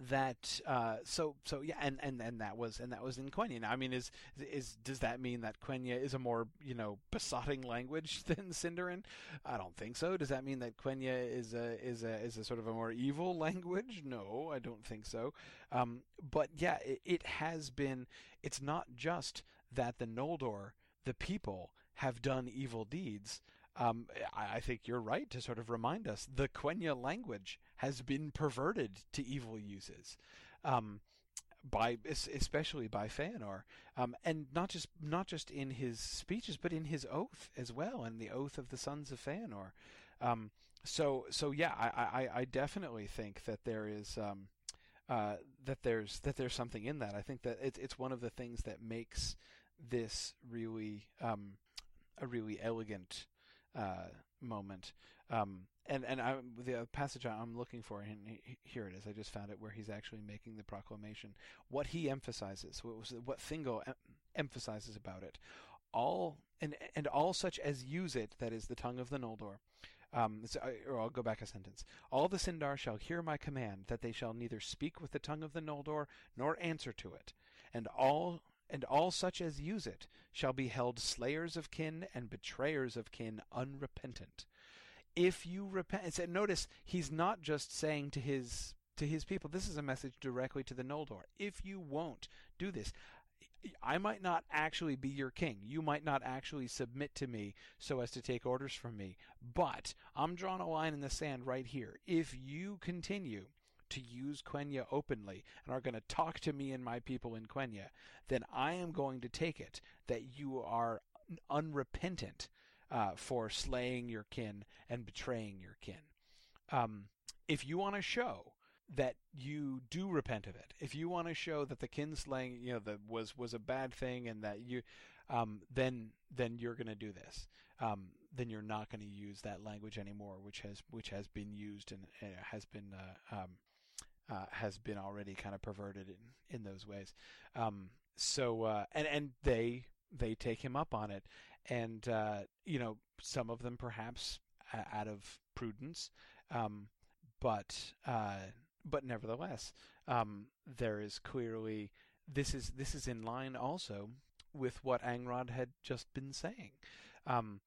that uh, so so yeah and, and and that was and that was in Quenya. Now, I mean, is is does that mean that Quenya is a more you know besotting language than Sindarin? I don't think so. Does that mean that Quenya is a is a is a sort of a more evil language? No, I don't think so. Um, but yeah, it, it has been. It's not just that the Noldor, the people, have done evil deeds. Um, I, think you're right to sort of remind us the Quenya language has been perverted to evil uses. Um, by especially by Feanor, um, and not just not just in his speeches, but in his oath as well, and the oath of the sons of Feanor. Um, so so yeah, I, I, I definitely think that there is um, uh, that there's that there's something in that. I think that it's it's one of the things that makes this really um, a really elegant uh, moment. Um, and and I, the passage I'm looking for, and here it is. I just found it where he's actually making the proclamation. What he emphasizes, what was what Thingol em- emphasizes about it, all and and all such as use it, that is the tongue of the Noldor. Um, or I'll go back a sentence. All the Sindar shall hear my command, that they shall neither speak with the tongue of the Noldor nor answer to it, and all and all such as use it shall be held slayers of kin and betrayers of kin unrepentant if you repent and notice he's not just saying to his to his people this is a message directly to the noldor if you won't do this I might not actually be your king. You might not actually submit to me so as to take orders from me. But I'm drawing a line in the sand right here. If you continue to use Quenya openly and are going to talk to me and my people in Quenya, then I am going to take it that you are unrepentant uh, for slaying your kin and betraying your kin. Um, if you want to show that you do repent of it, if you want to show that the kin slaying, you know, was was a bad thing, and that you, um, then then you're going to do this. Um, then you're not going to use that language anymore, which has which has been used and has been uh, um, uh, has been already kind of perverted in in those ways. Um, so uh, and and they they take him up on it, and uh, you know some of them perhaps out of prudence, um, but uh, but nevertheless, um, there is clearly this is this is in line also with what Angrod had just been saying, um,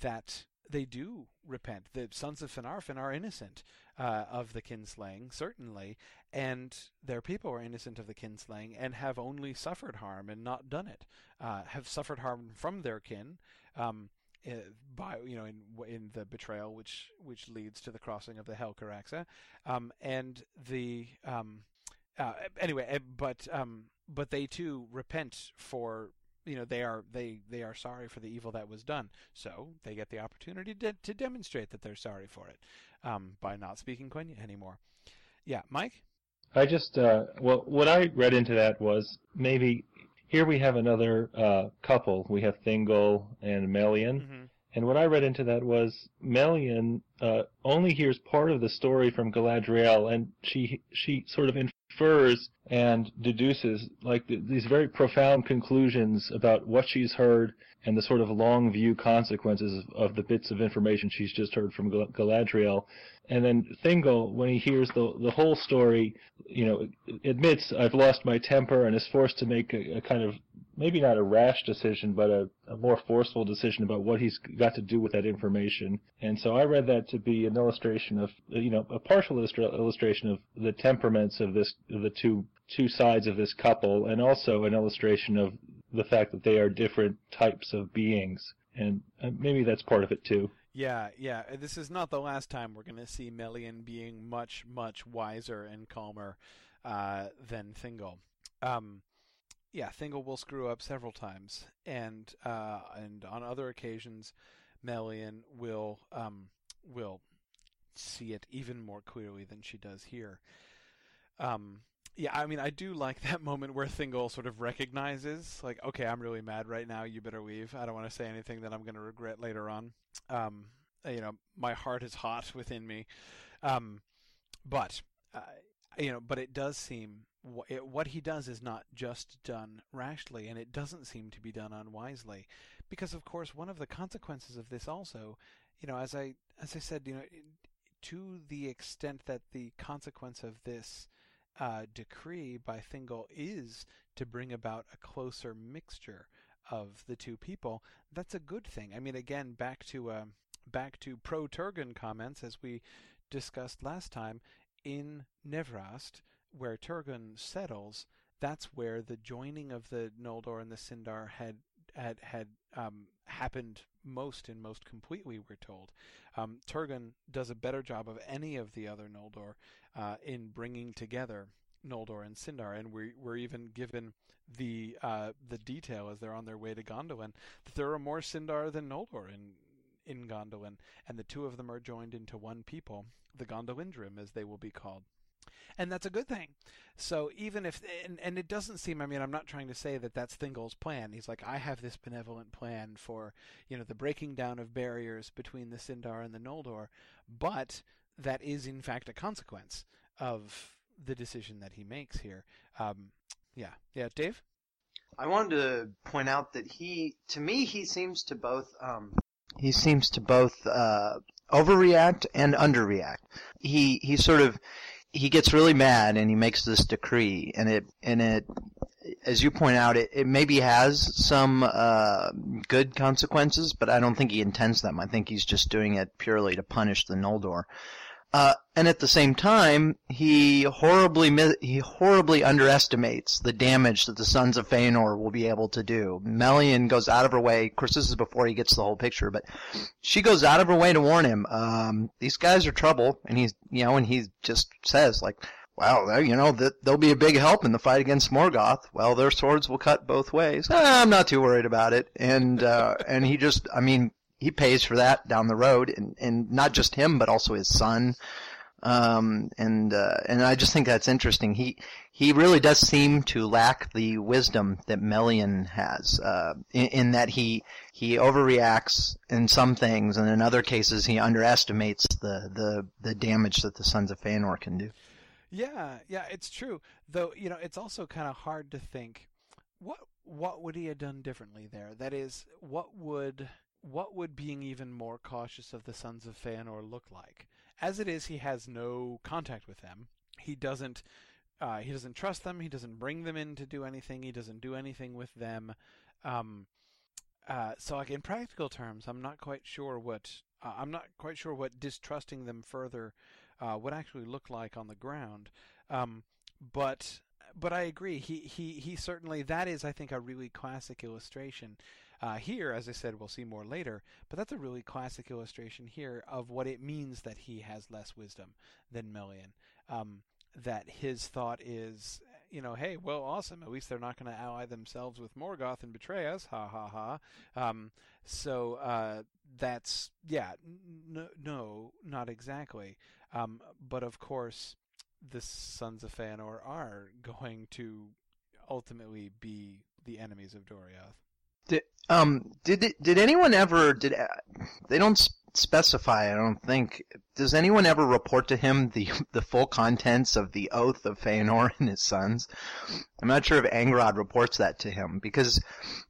that they do repent. The sons of Finarfin are innocent uh, of the kinslaying, certainly, and their people are innocent of the kinslaying and have only suffered harm and not done it. Uh, have suffered harm from their kin. Um, eh, by you know in in the betrayal which which leads to the crossing of the Helcaraxe, um, and the um, uh, anyway, eh, but um, but they too repent for you know they are they they are sorry for the evil that was done. So they get the opportunity to, to demonstrate that they're sorry for it um, by not speaking Quenya anymore. Yeah mike? I just uh, well what i read into that was maybe here we have another uh, couple. We have thingol and melian. Mm-hmm. And what i read into that was melian uh, only hears part of the story from galadriel and she she sort of infers and deduces like th- these very profound conclusions about what she's heard and the sort of long view consequences of, of the bits of information she's just heard from Gal- Galadriel. And then Thingol, when he hears the the whole story, you know, admits I've lost my temper and is forced to make a, a kind of maybe not a rash decision, but a, a, more forceful decision about what he's got to do with that information. And so I read that to be an illustration of, you know, a partial illustra- illustration of the temperaments of this, of the two two sides of this couple, and also an illustration of the fact that they are different types of beings. And uh, maybe that's part of it too. Yeah, yeah. This is not the last time we're going to see Melian being much, much wiser and calmer uh, than Thingol. Um, yeah, Thingol will screw up several times, and uh, and on other occasions, Melian will um, will see it even more clearly than she does here. Um, yeah, I mean, I do like that moment where Thingol sort of recognizes, like, okay, I'm really mad right now. You better leave. I don't want to say anything that I'm going to regret later on. Um, you know, my heart is hot within me. Um, but uh, you know, but it does seem it, what he does is not just done rashly, and it doesn't seem to be done unwisely, because of course one of the consequences of this also, you know, as I as I said, you know, to the extent that the consequence of this uh, decree by Thingol is to bring about a closer mixture of the two people, that's a good thing. I mean, again, back to uh, back to pro Turgon comments as we discussed last time in Nevrast, where Turgon settles. That's where the joining of the Noldor and the Sindar had had had um, happened most and most completely. We're told um, Turgon does a better job of any of the other Noldor uh, in bringing together Noldor and Sindar, and we're we're even given the uh, the detail as they're on their way to Gondolin that there are more Sindar than Noldor in in Gondolin, and the two of them are joined into one people, the Gondolindrim, as they will be called and that's a good thing. So even if and, and it doesn't seem I mean I'm not trying to say that that's Thingol's plan. He's like I have this benevolent plan for you know the breaking down of barriers between the Sindar and the Noldor, but that is in fact a consequence of the decision that he makes here. Um, yeah, yeah, Dave. I wanted to point out that he, to me, he seems to both um, he seems to both uh, overreact and underreact. He he sort of he gets really mad and he makes this decree and it and it as you point out it, it maybe has some uh, good consequences but i don't think he intends them i think he's just doing it purely to punish the noldor uh, and at the same time, he horribly he horribly underestimates the damage that the Sons of Feanor will be able to do. Melian goes out of her way. Of course, this is before he gets the whole picture, but she goes out of her way to warn him. Um, these guys are trouble, and he's you know, and he just says like, "Well, you know, that they'll be a big help in the fight against Morgoth. Well, their swords will cut both ways. I'm not too worried about it." And uh, and he just, I mean, he pays for that down the road, and and not just him, but also his son. Um, and uh, and I just think that's interesting. He he really does seem to lack the wisdom that Melian has, uh, in, in that he he overreacts in some things, and in other cases he underestimates the the the damage that the Sons of Feanor can do. Yeah, yeah, it's true. Though you know, it's also kind of hard to think what what would he have done differently there. That is, what would what would being even more cautious of the sons of Feanor look like? As it is, he has no contact with them. He doesn't. Uh, he doesn't trust them. He doesn't bring them in to do anything. He doesn't do anything with them. Um, uh, so, like in practical terms, I'm not quite sure what uh, I'm not quite sure what distrusting them further uh, would actually look like on the ground. Um, but but I agree. He he he certainly that is I think a really classic illustration uh, here, as I said, we'll see more later, but that's a really classic illustration here of what it means that he has less wisdom than Melian. Um, that his thought is, you know, hey, well, awesome. At least they're not going to ally themselves with Morgoth and betray us. Ha ha ha. Um, so uh, that's yeah, n- no, not exactly. Um, but of course, the sons of Feanor are going to ultimately be the enemies of Doriath. Did, um, did did anyone ever did they don't specify? I don't think. Does anyone ever report to him the the full contents of the oath of Feanor and his sons? I'm not sure if Angrod reports that to him because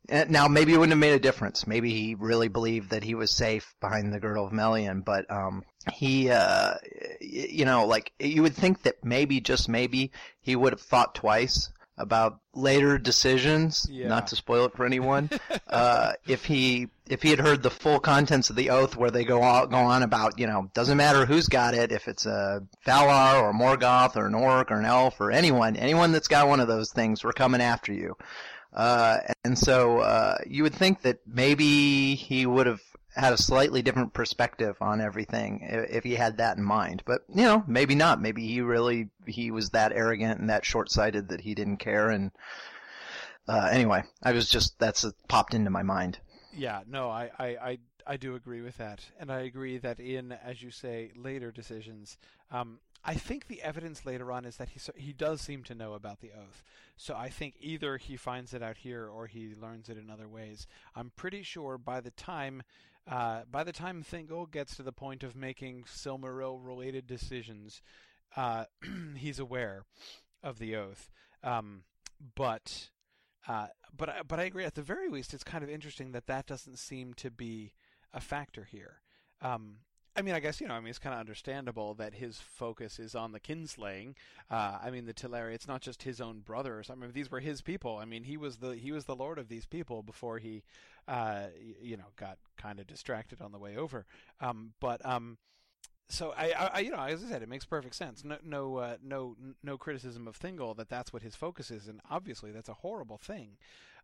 eh, now maybe it wouldn't have made a difference. Maybe he really believed that he was safe behind the girdle of Melian, but um, he, uh, you know, like you would think that maybe just maybe he would have thought twice about later decisions, yeah. not to spoil it for anyone. uh, if he if he had heard the full contents of the oath, where they go on, go on about you know doesn't matter who's got it, if it's a Valar or Morgoth or an orc or an elf or anyone, anyone that's got one of those things, we're coming after you. Uh, and so uh, you would think that maybe he would have had a slightly different perspective on everything if he had that in mind. But you know, maybe not. Maybe he really he was that arrogant and that short-sighted that he didn't care. And uh, anyway, I was just that's popped into my mind. Yeah, no, I, I, I, I do agree with that, and I agree that in, as you say, later decisions, um, I think the evidence later on is that he he does seem to know about the oath. So I think either he finds it out here or he learns it in other ways. I'm pretty sure by the time uh, by the time Thingol gets to the point of making Silmaril related decisions, uh, he's aware of the oath. Um, but uh, but but I agree. At the very least, it's kind of interesting that that doesn't seem to be a factor here. Um, I mean, I guess you know. I mean, it's kind of understandable that his focus is on the kinslaying. Uh, I mean, the Teleri. It's not just his own brothers. I mean, these were his people. I mean, he was the he was the lord of these people before he, uh, you know, got kind of distracted on the way over. Um, but um, so I, I, you know, as I said, it makes perfect sense. No, no, uh, no, no criticism of Thingol that that's what his focus is, and obviously that's a horrible thing.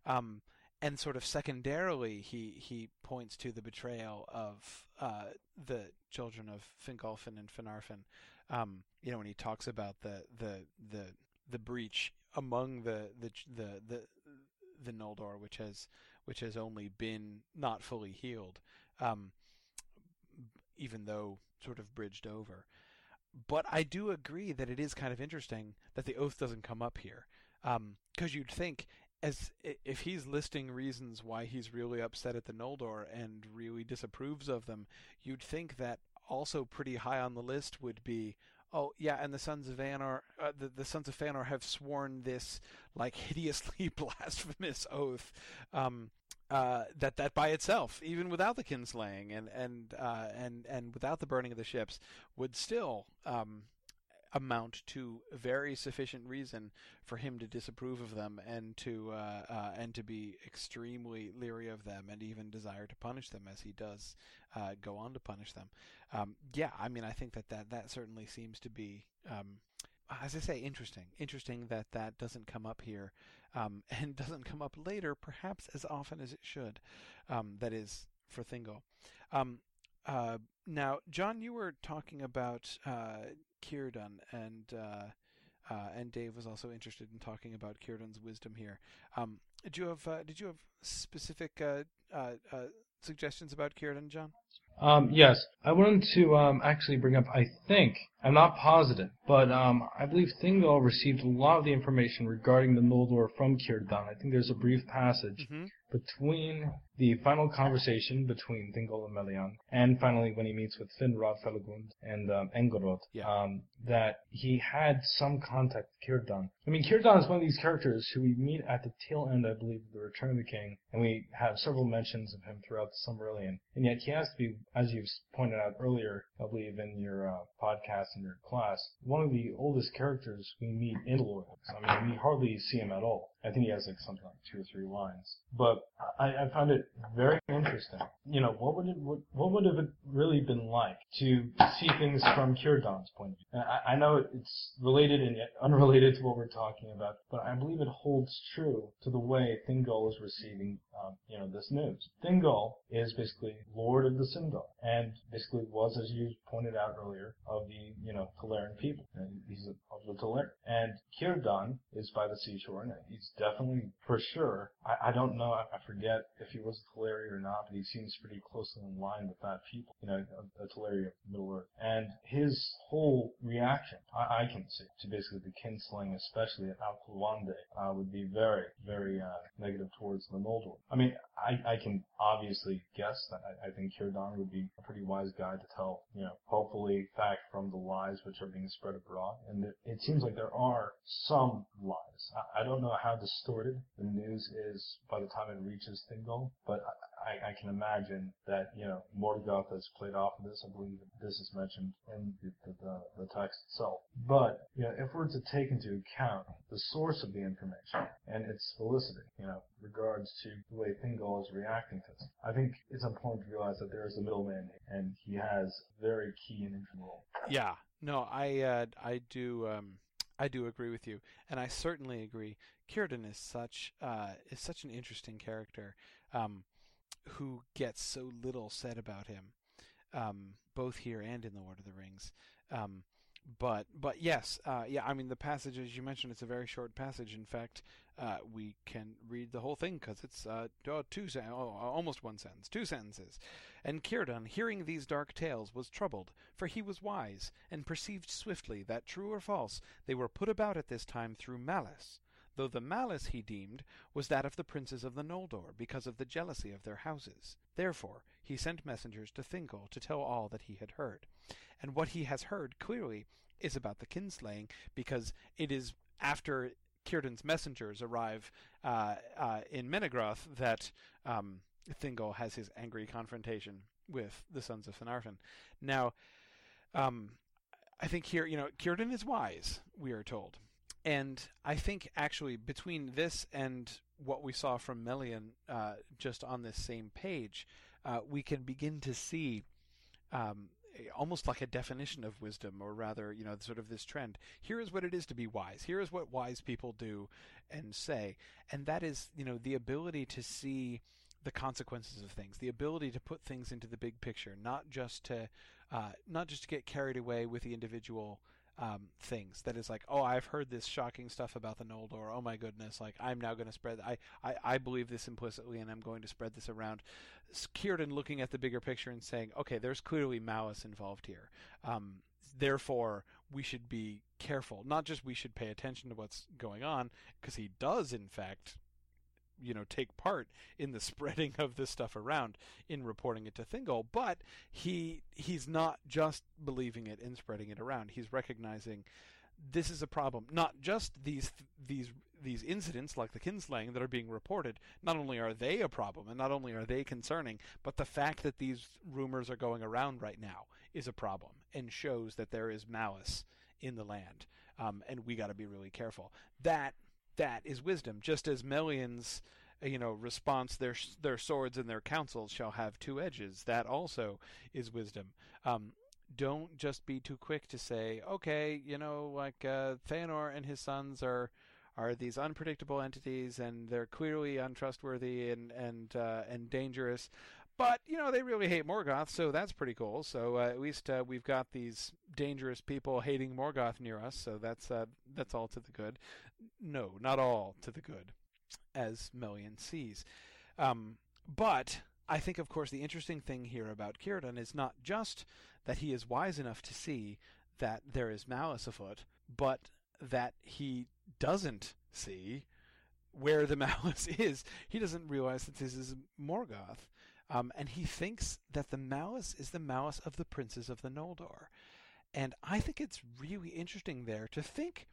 Um, and sort of secondarily, he he points to the betrayal of uh, the children of Fingolfin and Finarfin. Um, you know, when he talks about the the the the breach among the the the the, the Noldor, which has which has only been not fully healed, um, even though sort of bridged over. But I do agree that it is kind of interesting that the oath doesn't come up here, because um, you'd think as if he's listing reasons why he's really upset at the Noldor and really disapproves of them, you'd think that also pretty high on the list would be, oh yeah, and the sons of Anor, uh, the, the sons of Fëanor have sworn this like hideously blasphemous oath. Um, uh, that that by itself, even without the kinslaying and and uh, and and without the burning of the ships, would still um, amount to very sufficient reason for him to disapprove of them and to uh, uh, and to be extremely leery of them and even desire to punish them as he does uh, go on to punish them. Um, yeah, I mean, I think that that, that certainly seems to be. Um, as I say, interesting. Interesting that that doesn't come up here, um, and doesn't come up later, perhaps as often as it should. Um, that is for Thingol. Um, uh, now, John, you were talking about uh, Círdan, and uh, uh, and Dave was also interested in talking about Círdan's wisdom here. Um, did you have uh, did you have specific uh, uh, suggestions about Círdan, John? Um, yes, I wanted to um, actually bring up. I think I'm not positive, but um, I believe Thingol received a lot of the information regarding the Noldor from Círdan. I think there's a brief passage mm-hmm between the final conversation between Thingol and Melian, and finally when he meets with Finrod Felagund and um, Engorod, yeah. um, that he had some contact with Círdan. I mean, Círdan is one of these characters who we meet at the tail end, I believe, of The Return of the King, and we have several mentions of him throughout the Silmarillion, and yet he has to be, as you've pointed out earlier, I believe in your uh, podcast and your class, one of the oldest characters we meet in Lord. I mean, we hardly see him at all. I think he has like something like two or three lines. But I, I found it very interesting. You know, what would it what, what would have it really been like to see things from Círdan's point of view? I, I know it's related and yet unrelated to what we're talking about, but I believe it holds true to the way Thingol is receiving, um, you know, this news. Thingol is basically Lord of the Sindar, and basically was, as you pointed out earlier, of the you know Telerian people. And he's of the Teleri. And Círdan is by the seashore, and he's definitely, for sure, I, I don't know, I, I forget if he was a Teleri or not, but he seems pretty closely in line with that people, you know, a, a Teleri of Middle Earth. And his whole reaction, I, I can see, to basically the kinslaying, especially at Alqualondë, uh, would be very, very uh, negative towards the Noldor. I mean, I, I can obviously guess that I, I think Círdan would be a pretty wise guy to tell, you know, hopefully fact from the lies which are being spread abroad. And it, it seems like there are some lies. I, I don't know how distorted the news is by the time it reaches Thingol, but I, I can imagine that, you know, Morgoth has played off of this. I believe this is mentioned in the, the, the text itself. But, you know, if we're to take into account the source of the information and its felicity, you know, regards to the way Thingol is reacting to this, I think it's important to realize that there is a middleman and he has very key and integral role. Yeah. No, I uh, I do um, I do agree with you, and I certainly agree. Círdan is such uh, is such an interesting character. Um, who gets so little said about him, um, both here and in the Lord of the Rings. Um, but but yes, uh, yeah. I mean, the passage as you mentioned, it's a very short passage. In fact, uh, we can read the whole thing because it's uh, two sen- oh, almost one sentence, two sentences. And Círdan, hearing these dark tales, was troubled, for he was wise, and perceived swiftly that, true or false, they were put about at this time through malice though the malice he deemed was that of the princes of the Noldor, because of the jealousy of their houses. Therefore he sent messengers to Thingol to tell all that he had heard. And what he has heard clearly is about the kinslaying, because it is after Círdan's messengers arrive uh, uh, in Menegroth that um, Thingol has his angry confrontation with the sons of Finarfin. Now, um, I think here, you know, Círdan is wise, we are told. And I think actually between this and what we saw from Melian uh, just on this same page, uh, we can begin to see um, almost like a definition of wisdom, or rather, you know, sort of this trend. Here is what it is to be wise. Here is what wise people do and say. And that is, you know, the ability to see the consequences of things, the ability to put things into the big picture, not just to uh, not just to get carried away with the individual um, things. That is like, oh, I've heard this shocking stuff about the Noldor. Oh my goodness! Like I'm now going to spread. I, I I believe this implicitly, and I'm going to spread this around. Círdan looking at the bigger picture and saying, okay, there's clearly malice involved here. Um, therefore, we should be careful. Not just we should pay attention to what's going on, because he does, in fact, you know take part in the spreading of this stuff around in reporting it to Thingol, but he he's not just believing it and spreading it around. He's recognizing this is a problem. Not just these these these incidents like the kinslaying that are being reported. Not only are they a problem, and not only are they concerning, but the fact that these rumors are going around right now is a problem and shows that there is malice in the land. Um, and we got to be really careful. That that is wisdom. Just as Melian's, uh, you know, response, their their swords and their counsels shall have two edges. That also is wisdom. Um, don't just be too quick to say, okay, you know, like uh, Feanor and his sons are are these unpredictable entities, and they're clearly untrustworthy and and uh, and dangerous. But you know they really hate Morgoth, so that's pretty cool. So uh, at least uh, we've got these dangerous people hating Morgoth near us, so that's uh, that's all to the good. No, not all to the good, as Melian sees. Um, but I think, of course, the interesting thing here about Círdan is not just that he is wise enough to see that there is malice afoot, but that he doesn't see where the malice is. He doesn't realize that this is Morgoth. Um, and he thinks that the malice is the malice of the princes of the Noldor. And I think it's really interesting there to think,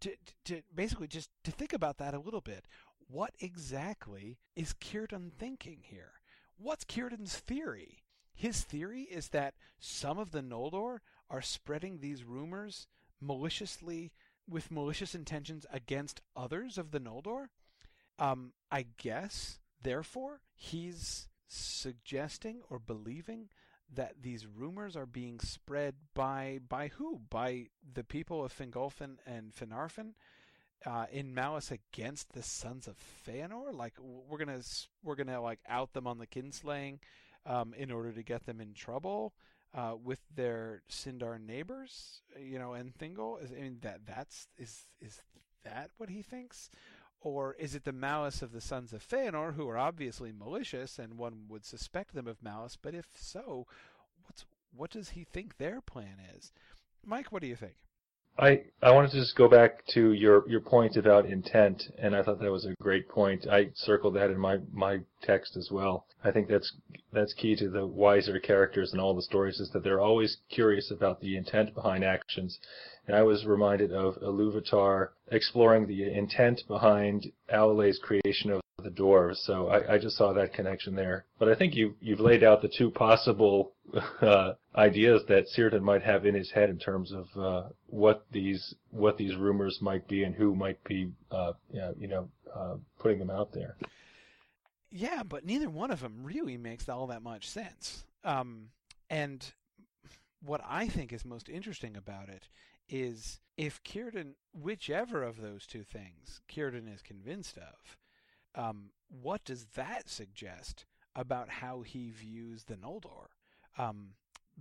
to, to basically just to think about that a little bit. What exactly is Círdan thinking here? What's Círdan's theory? His theory is that some of the Noldor are spreading these rumors maliciously with malicious intentions against others of the Noldor. Um, I guess, therefore, he's suggesting or believing that these rumors are being spread by by who? By the people of Fingolfin and Finarfin uh, in malice against the sons of Feanor. Like we're gonna we're gonna like out them on the kinslaying um, in order to get them in trouble uh, with their Sindar neighbors. You know, and Thingol. I mean that that's is is that what he thinks? Or is it the malice of the sons of Feanor, who are obviously malicious, and one would suspect them of malice? But if so, what's what does he think their plan is? Mike, what do you think? I, I wanted to just go back to your, your point about intent, and I thought that was a great point. I circled that in my, my text as well. I think that's that's key to the wiser characters in all the stories is that they're always curious about the intent behind actions. And I was reminded of Iluvatar exploring the intent behind Aule's creation of the dwarves. So I, I, just saw that connection there. But I think you you've laid out the two possible uh, ideas that Círdan might have in his head in terms of uh, what these what these rumors might be and who might be uh, you know uh, putting them out there. Yeah, but neither one of them really makes all that much sense. Um, and what I think is most interesting about it is if Círdan, whichever of those two things Círdan is convinced of, um, what does that suggest about how he views the Noldor? Um,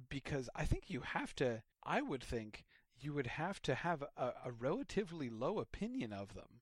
because I think you have to, I would think you would have to have a, a relatively low opinion of them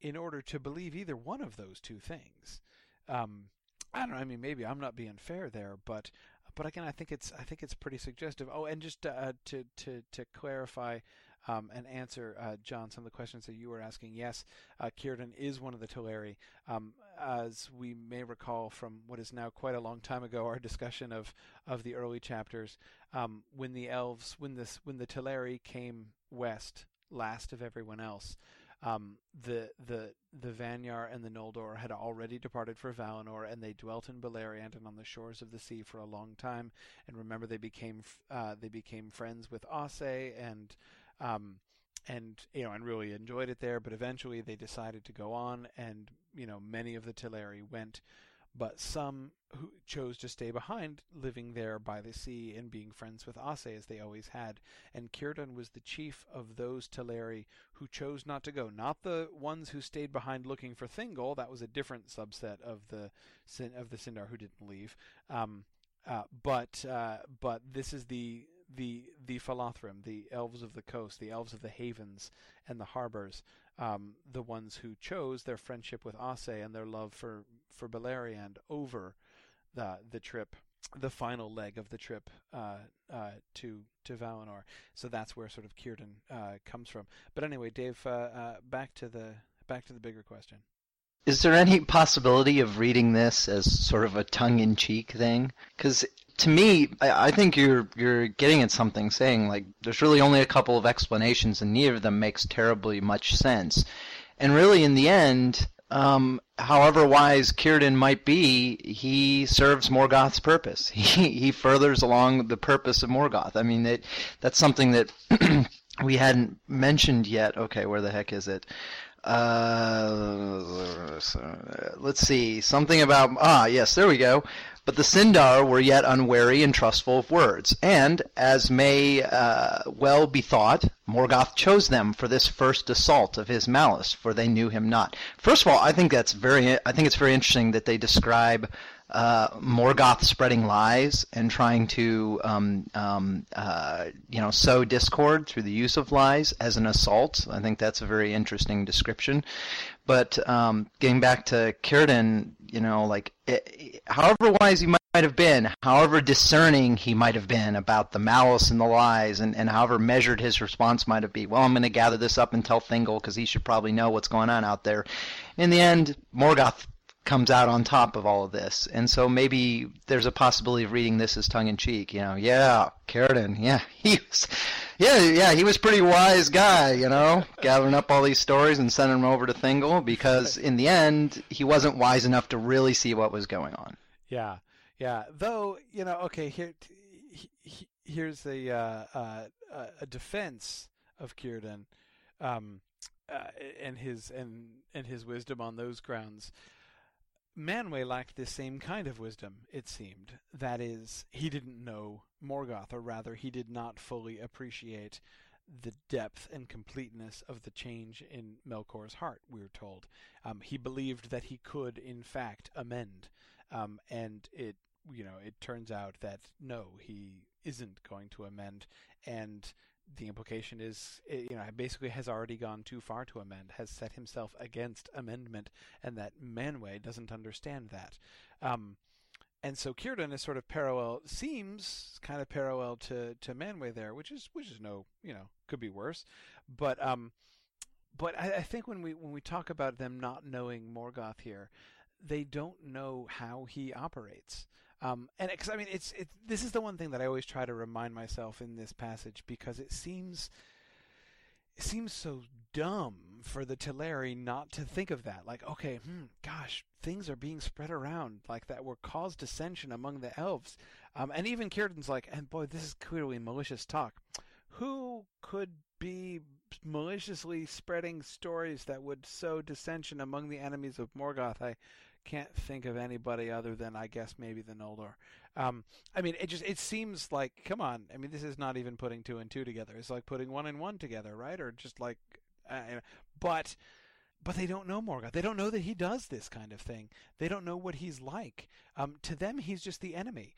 in order to believe either one of those two things. Um, I don't know. I mean, maybe I'm not being fair there, but but again, I think it's I think it's pretty suggestive. Oh, and just uh, to to to clarify, um, and answer, uh, John, some of the questions that you were asking. Yes, uh, Círdan is one of the Teleri. Um, as we may recall from what is now quite a long time ago, our discussion of, of the early chapters, um, when the elves, when this, when the Teleri came west, last of everyone else, um, the the the Vanyar and the Noldor had already departed for Valinor, and they dwelt in Beleriand and on the shores of the sea for a long time. And remember, they became uh, they became friends with Ossë and um, and you know and really enjoyed it there. But eventually, they decided to go on, and you know many of the Teleri went but some who chose to stay behind, living there by the sea and being friends with Ossë as they always had. And Círdan was the chief of those Teleri who chose not to go, not the ones who stayed behind looking for Thingol. That was a different subset of the of the Sindar who didn't leave. Um, uh, but uh, but this is the the the Falathrim, the elves of the coast, the elves of the havens and the harbors, um, the ones who chose their friendship with Ossë and their love for for Beleriand over the the trip, the final leg of the trip uh, uh, to to Valinor. So that's where sort of Círdan uh, comes from. But anyway, Dave, uh, uh, back to the back to the bigger question. Is there any possibility of reading this as sort of a tongue-in-cheek thing? Because to me, I, I, think you're you're getting at something, saying like there's really only a couple of explanations, and neither of them makes terribly much sense. And really, in the end, um, however wise Círdan might be, he serves Morgoth's purpose. He he furthers along the purpose of Morgoth. I mean, it, that's something that we hadn't mentioned yet. Okay, where the heck is it? Uh, let's see. Something about ah yes, there we go. But the Sindar were yet unwary and trustful of words, and, as may uh, well be thought, Morgoth chose them for this first assault of his malice, for they knew him not. First of all, I think that's very. I think it's very interesting that they describe uh, Morgoth spreading lies and trying to, um, um, uh, you know, sow discord through the use of lies as an assault. I think that's a very interesting description. But um, getting back to Círdan, you know, like it, however wise he might have been, however discerning he might have been about the malice and the lies, and, and however measured his response might have been, well, I'm going to gather this up and tell Thingol because he should probably know what's going on out there. In the end, Morgoth comes out on top of all of this. And so maybe there's a possibility of reading this as tongue in cheek, you know. Yeah, Círdan, yeah, he was yeah, yeah, he was pretty wise guy, you know, gathering up all these stories and sending them over to Thingol because in the end he wasn't wise enough to really see what was going on. Yeah. Yeah, though, you know, okay, here here's a uh, uh, a defense of Círdan um, uh, and his and and his wisdom on those grounds. Manwë lacked this same kind of wisdom, it seemed. That is, he didn't know Morgoth, or rather, he did not fully appreciate the depth and completeness of the change in Melkor's heart, we're told. Um, he believed that he could, in fact, amend. Um, and it, you know, it turns out that no, he isn't going to amend. And the implication is, you know, basically has already gone too far to amend, has set himself against amendment, and that Manwë doesn't understand that. Um, and so Círdan is sort of parallel, seems kind of parallel to to Manwë there, which is which is no, you know, could be worse, but um, but I, I think when we when we talk about them not knowing Morgoth here, they don't know how he operates. Um, and because I mean, it's it. This is the one thing that I always try to remind myself in this passage because it seems it seems so dumb for the Teleri not to think of that. Like, okay, hmm, gosh, things are being spread around like that will cause dissension among the elves. Um, and even Círdan's like, and boy, this is clearly malicious talk. Who could be maliciously spreading stories that would sow dissension among the enemies of Morgoth? I can't think of anybody other than I guess maybe the Noldor. Um, I mean, it just it seems like come on. I mean, this is not even putting two and two together. It's like putting one and one together, right? Or just like, uh, but but they don't know Morgoth. They don't know that he does this kind of thing. They don't know what he's like. Um, to them, he's just the enemy.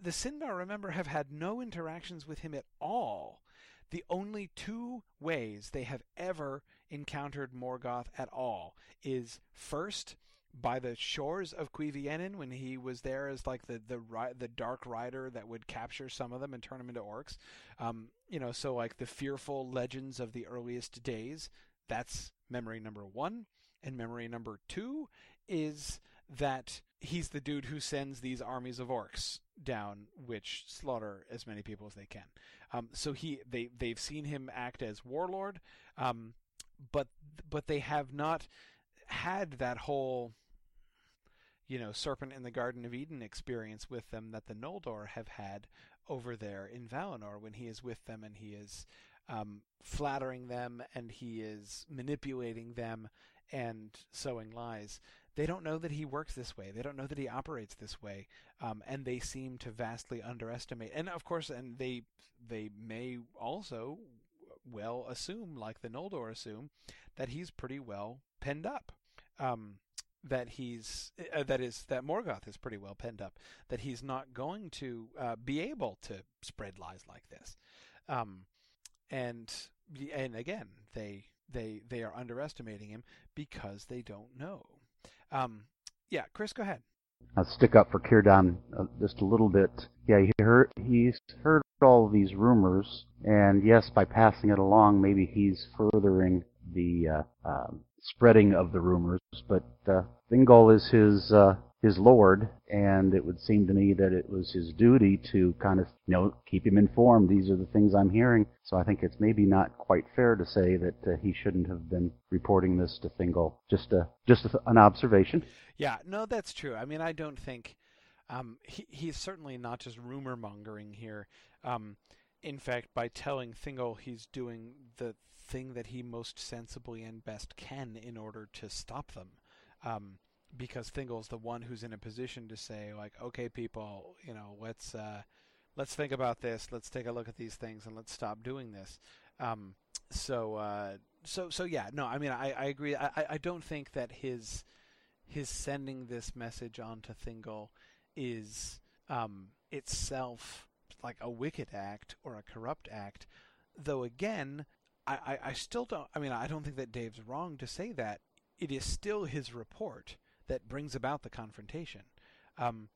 The Sindar, remember, have had no interactions with him at all. The only two ways they have ever encountered Morgoth at all is first by the shores of Cuiviénen when he was there as like the the the dark rider that would capture some of them and turn them into orcs. Um, you know, so like the fearful legends of the earliest days. That's memory number one, and memory number two is that he's the dude who sends these armies of orcs down, which slaughter as many people as they can. Um, so he they they've seen him act as warlord. Um, but but they have not had that whole you know serpent in the Garden of Eden experience with them that the Noldor have had over there in Valinor when he is with them and he is um, flattering them and he is manipulating them and sowing lies. They don't know that he works this way. They don't know that he operates this way, um, and they seem to vastly underestimate. And of course, and they they may also well assume, like the Noldor assume, that he's pretty well penned up. Um, that he's uh, that is that Morgoth is pretty well penned up. That he's not going to uh, be able to spread lies like this. Um, and and again, they they they are underestimating him because they don't know. Um, yeah, Chris, go ahead. I'll stick up for Círdan uh, just a little bit. Yeah, he heard he's heard all these rumors, and yes, by passing it along, maybe he's furthering the uh, uh, spreading of the rumors. But uh, Thingol is his uh, his lord, and it would seem to me that it was his duty to kind of you know keep him informed. These are the things I'm hearing. So I think it's maybe not quite fair to say that uh, he shouldn't have been reporting this to Thingol. Just a just a, an observation. Yeah, no, that's true. I mean, I don't think um, he, he's certainly not just rumor mongering here. Um, in fact, by telling Thingol he's doing the thing that he most sensibly and best can in order to stop them. Um, because Thingol's the one who's in a position to say, like, okay, people, you know, let's uh, let's think about this. Let's take a look at these things and let's stop doing this. Um, so, uh, so, so, yeah. No, I mean, I, I agree. I, I don't think that his his sending this message on to Thingol is um, itself like a wicked act or a corrupt act. Though again, I, I, I still don't. I mean, I don't think that Dave's wrong to say that. It is still his report that brings about the confrontation. Um,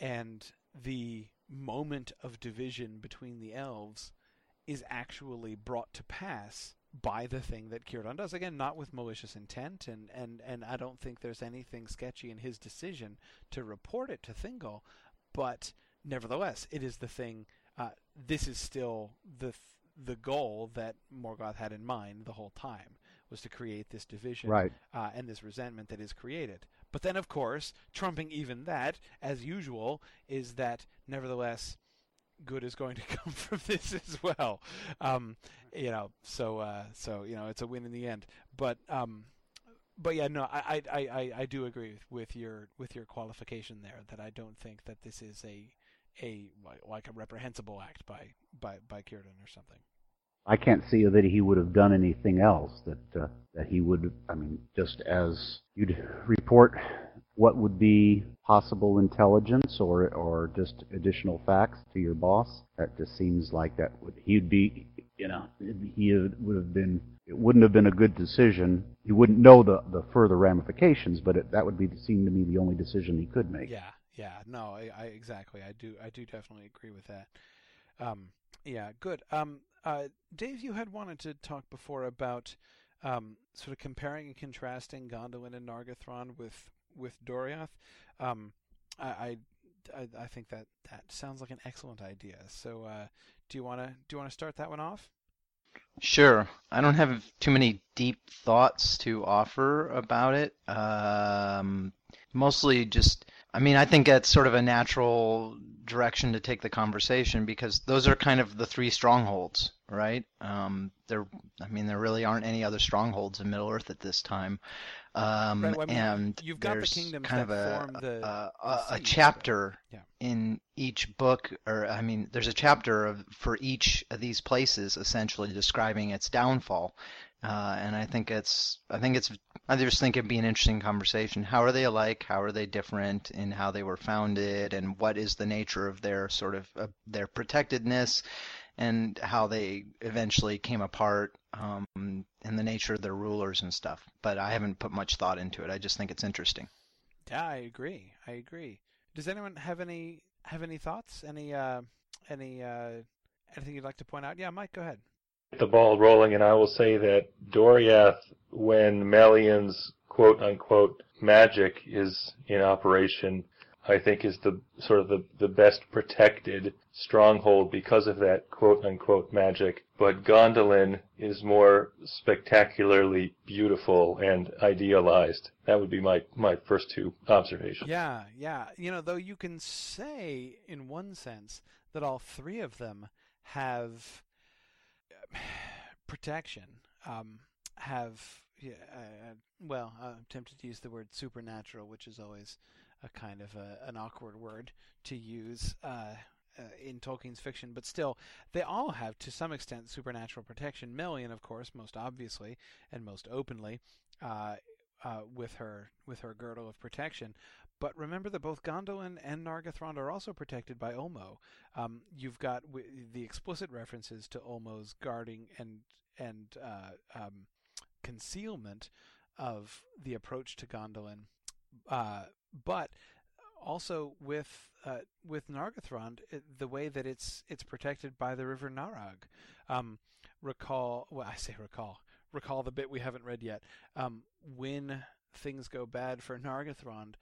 and the moment of division between the elves is actually brought to pass by the thing that Círdan does. Again, not with malicious intent, and, and, and I don't think there's anything sketchy in his decision to report it to Thingol, but nevertheless, it is the thing. Uh, this is still the the goal that Morgoth had in mind the whole time was to create this division right. uh, and this resentment that is created. But then, of course, trumping even that, as usual, is that nevertheless good is going to come from this as well. Um, you know, so uh, so you know, it's a win in the end. But um, but yeah, no, I, I, I, I do agree with, with your with your qualification there that I don't think that this is a a like a reprehensible act by by by Círdan or something. I can't see that he would have done anything else. That uh, that he would. I mean, just as you'd report what would be possible intelligence or or just additional facts to your boss. That just seems like that would he'd be. You know, he would have been. It wouldn't have been a good decision. He wouldn't know the the further ramifications, but it, that would be seem to me the only decision he could make. Yeah, yeah, no, I, I exactly. I do. I do definitely agree with that. Um, yeah, good. Um, uh, Dave, you had wanted to talk before about um, sort of comparing and contrasting Gondolin and Nargothrond with with Doriath. Um, I, I, I think that that sounds like an excellent idea. So, uh, do you want to do you want to start that one off? Sure. I don't have too many deep thoughts to offer about it. Um, mostly just, I mean, I think that's sort of a natural direction to take the conversation because those are kind of the three strongholds, right? Um, there, I mean, there really aren't any other strongholds in Middle Earth at this time. Um, right, well, I mean, and you've got there's the kingdoms kind of a, the, a, a, a chapter yeah. in each book, or I mean, there's a chapter of, for each of these places, essentially describing its downfall. Uh, and I think it's, I think it's, I just think it'd be an interesting conversation. How are they alike? How are they different in how they were founded? And what is the nature of their sort of uh, their protectedness? And how they eventually came apart, um, and the nature of their rulers and stuff. But I haven't put much thought into it. I just think it's interesting. Yeah, I agree. I agree. Does anyone have any have any thoughts? Any uh, any uh, anything you'd like to point out? Yeah, Mike, go ahead. The ball rolling, and I will say that Doriath, when Melian's quote unquote magic is in operation, I think is the sort of the, the best protected stronghold because of that quote unquote magic. But Gondolin is more spectacularly beautiful and idealized. That would be my, my first two observations. Yeah, yeah. You know, though you can say in one sense that all three of them have protection, um, have uh, well, I'm tempted to use the word supernatural, which is always a kind of a, an awkward word to use uh, uh, in Tolkien's fiction, but still, they all have to some extent supernatural protection. Melian, of course, most obviously and most openly, uh, uh, with her with her girdle of protection. But remember that both Gondolin and Nargothrond are also protected by Ulmo. Um, you've got w- the explicit references to Ulmo's guarding and and uh, um, concealment of the approach to Gondolin, uh, but also with uh, with Nargothrond, the way that it's it's protected by the River Narog. Um, recall, well, I say recall, recall the bit we haven't read yet. Um, when things go bad for Nargothrond,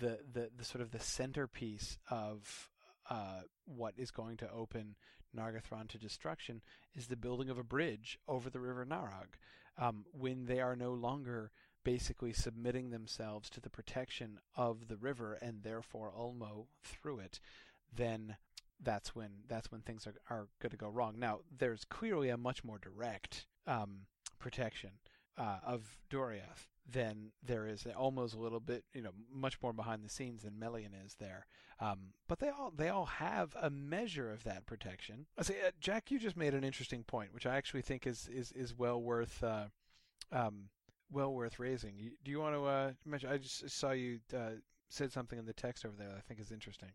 the, the the sort of the centerpiece of uh, what is going to open Nargothrond to destruction is the building of a bridge over the River Narog. Um, when they are no longer basically submitting themselves to the protection of the river and therefore Ulmo through it, then that's when that's when things are are going to go wrong. Now, there's clearly a much more direct um, protection uh, of Doriath than there is almost a little bit, you know, much more behind the scenes than Melian is there. Um, but they all they all have a measure of that protection. I say, uh, Jack, you just made an interesting point, which I actually think is is is well worth uh, um, well worth raising. Do you want to uh, mention? I just saw you uh, said something in the text over there that I think is interesting.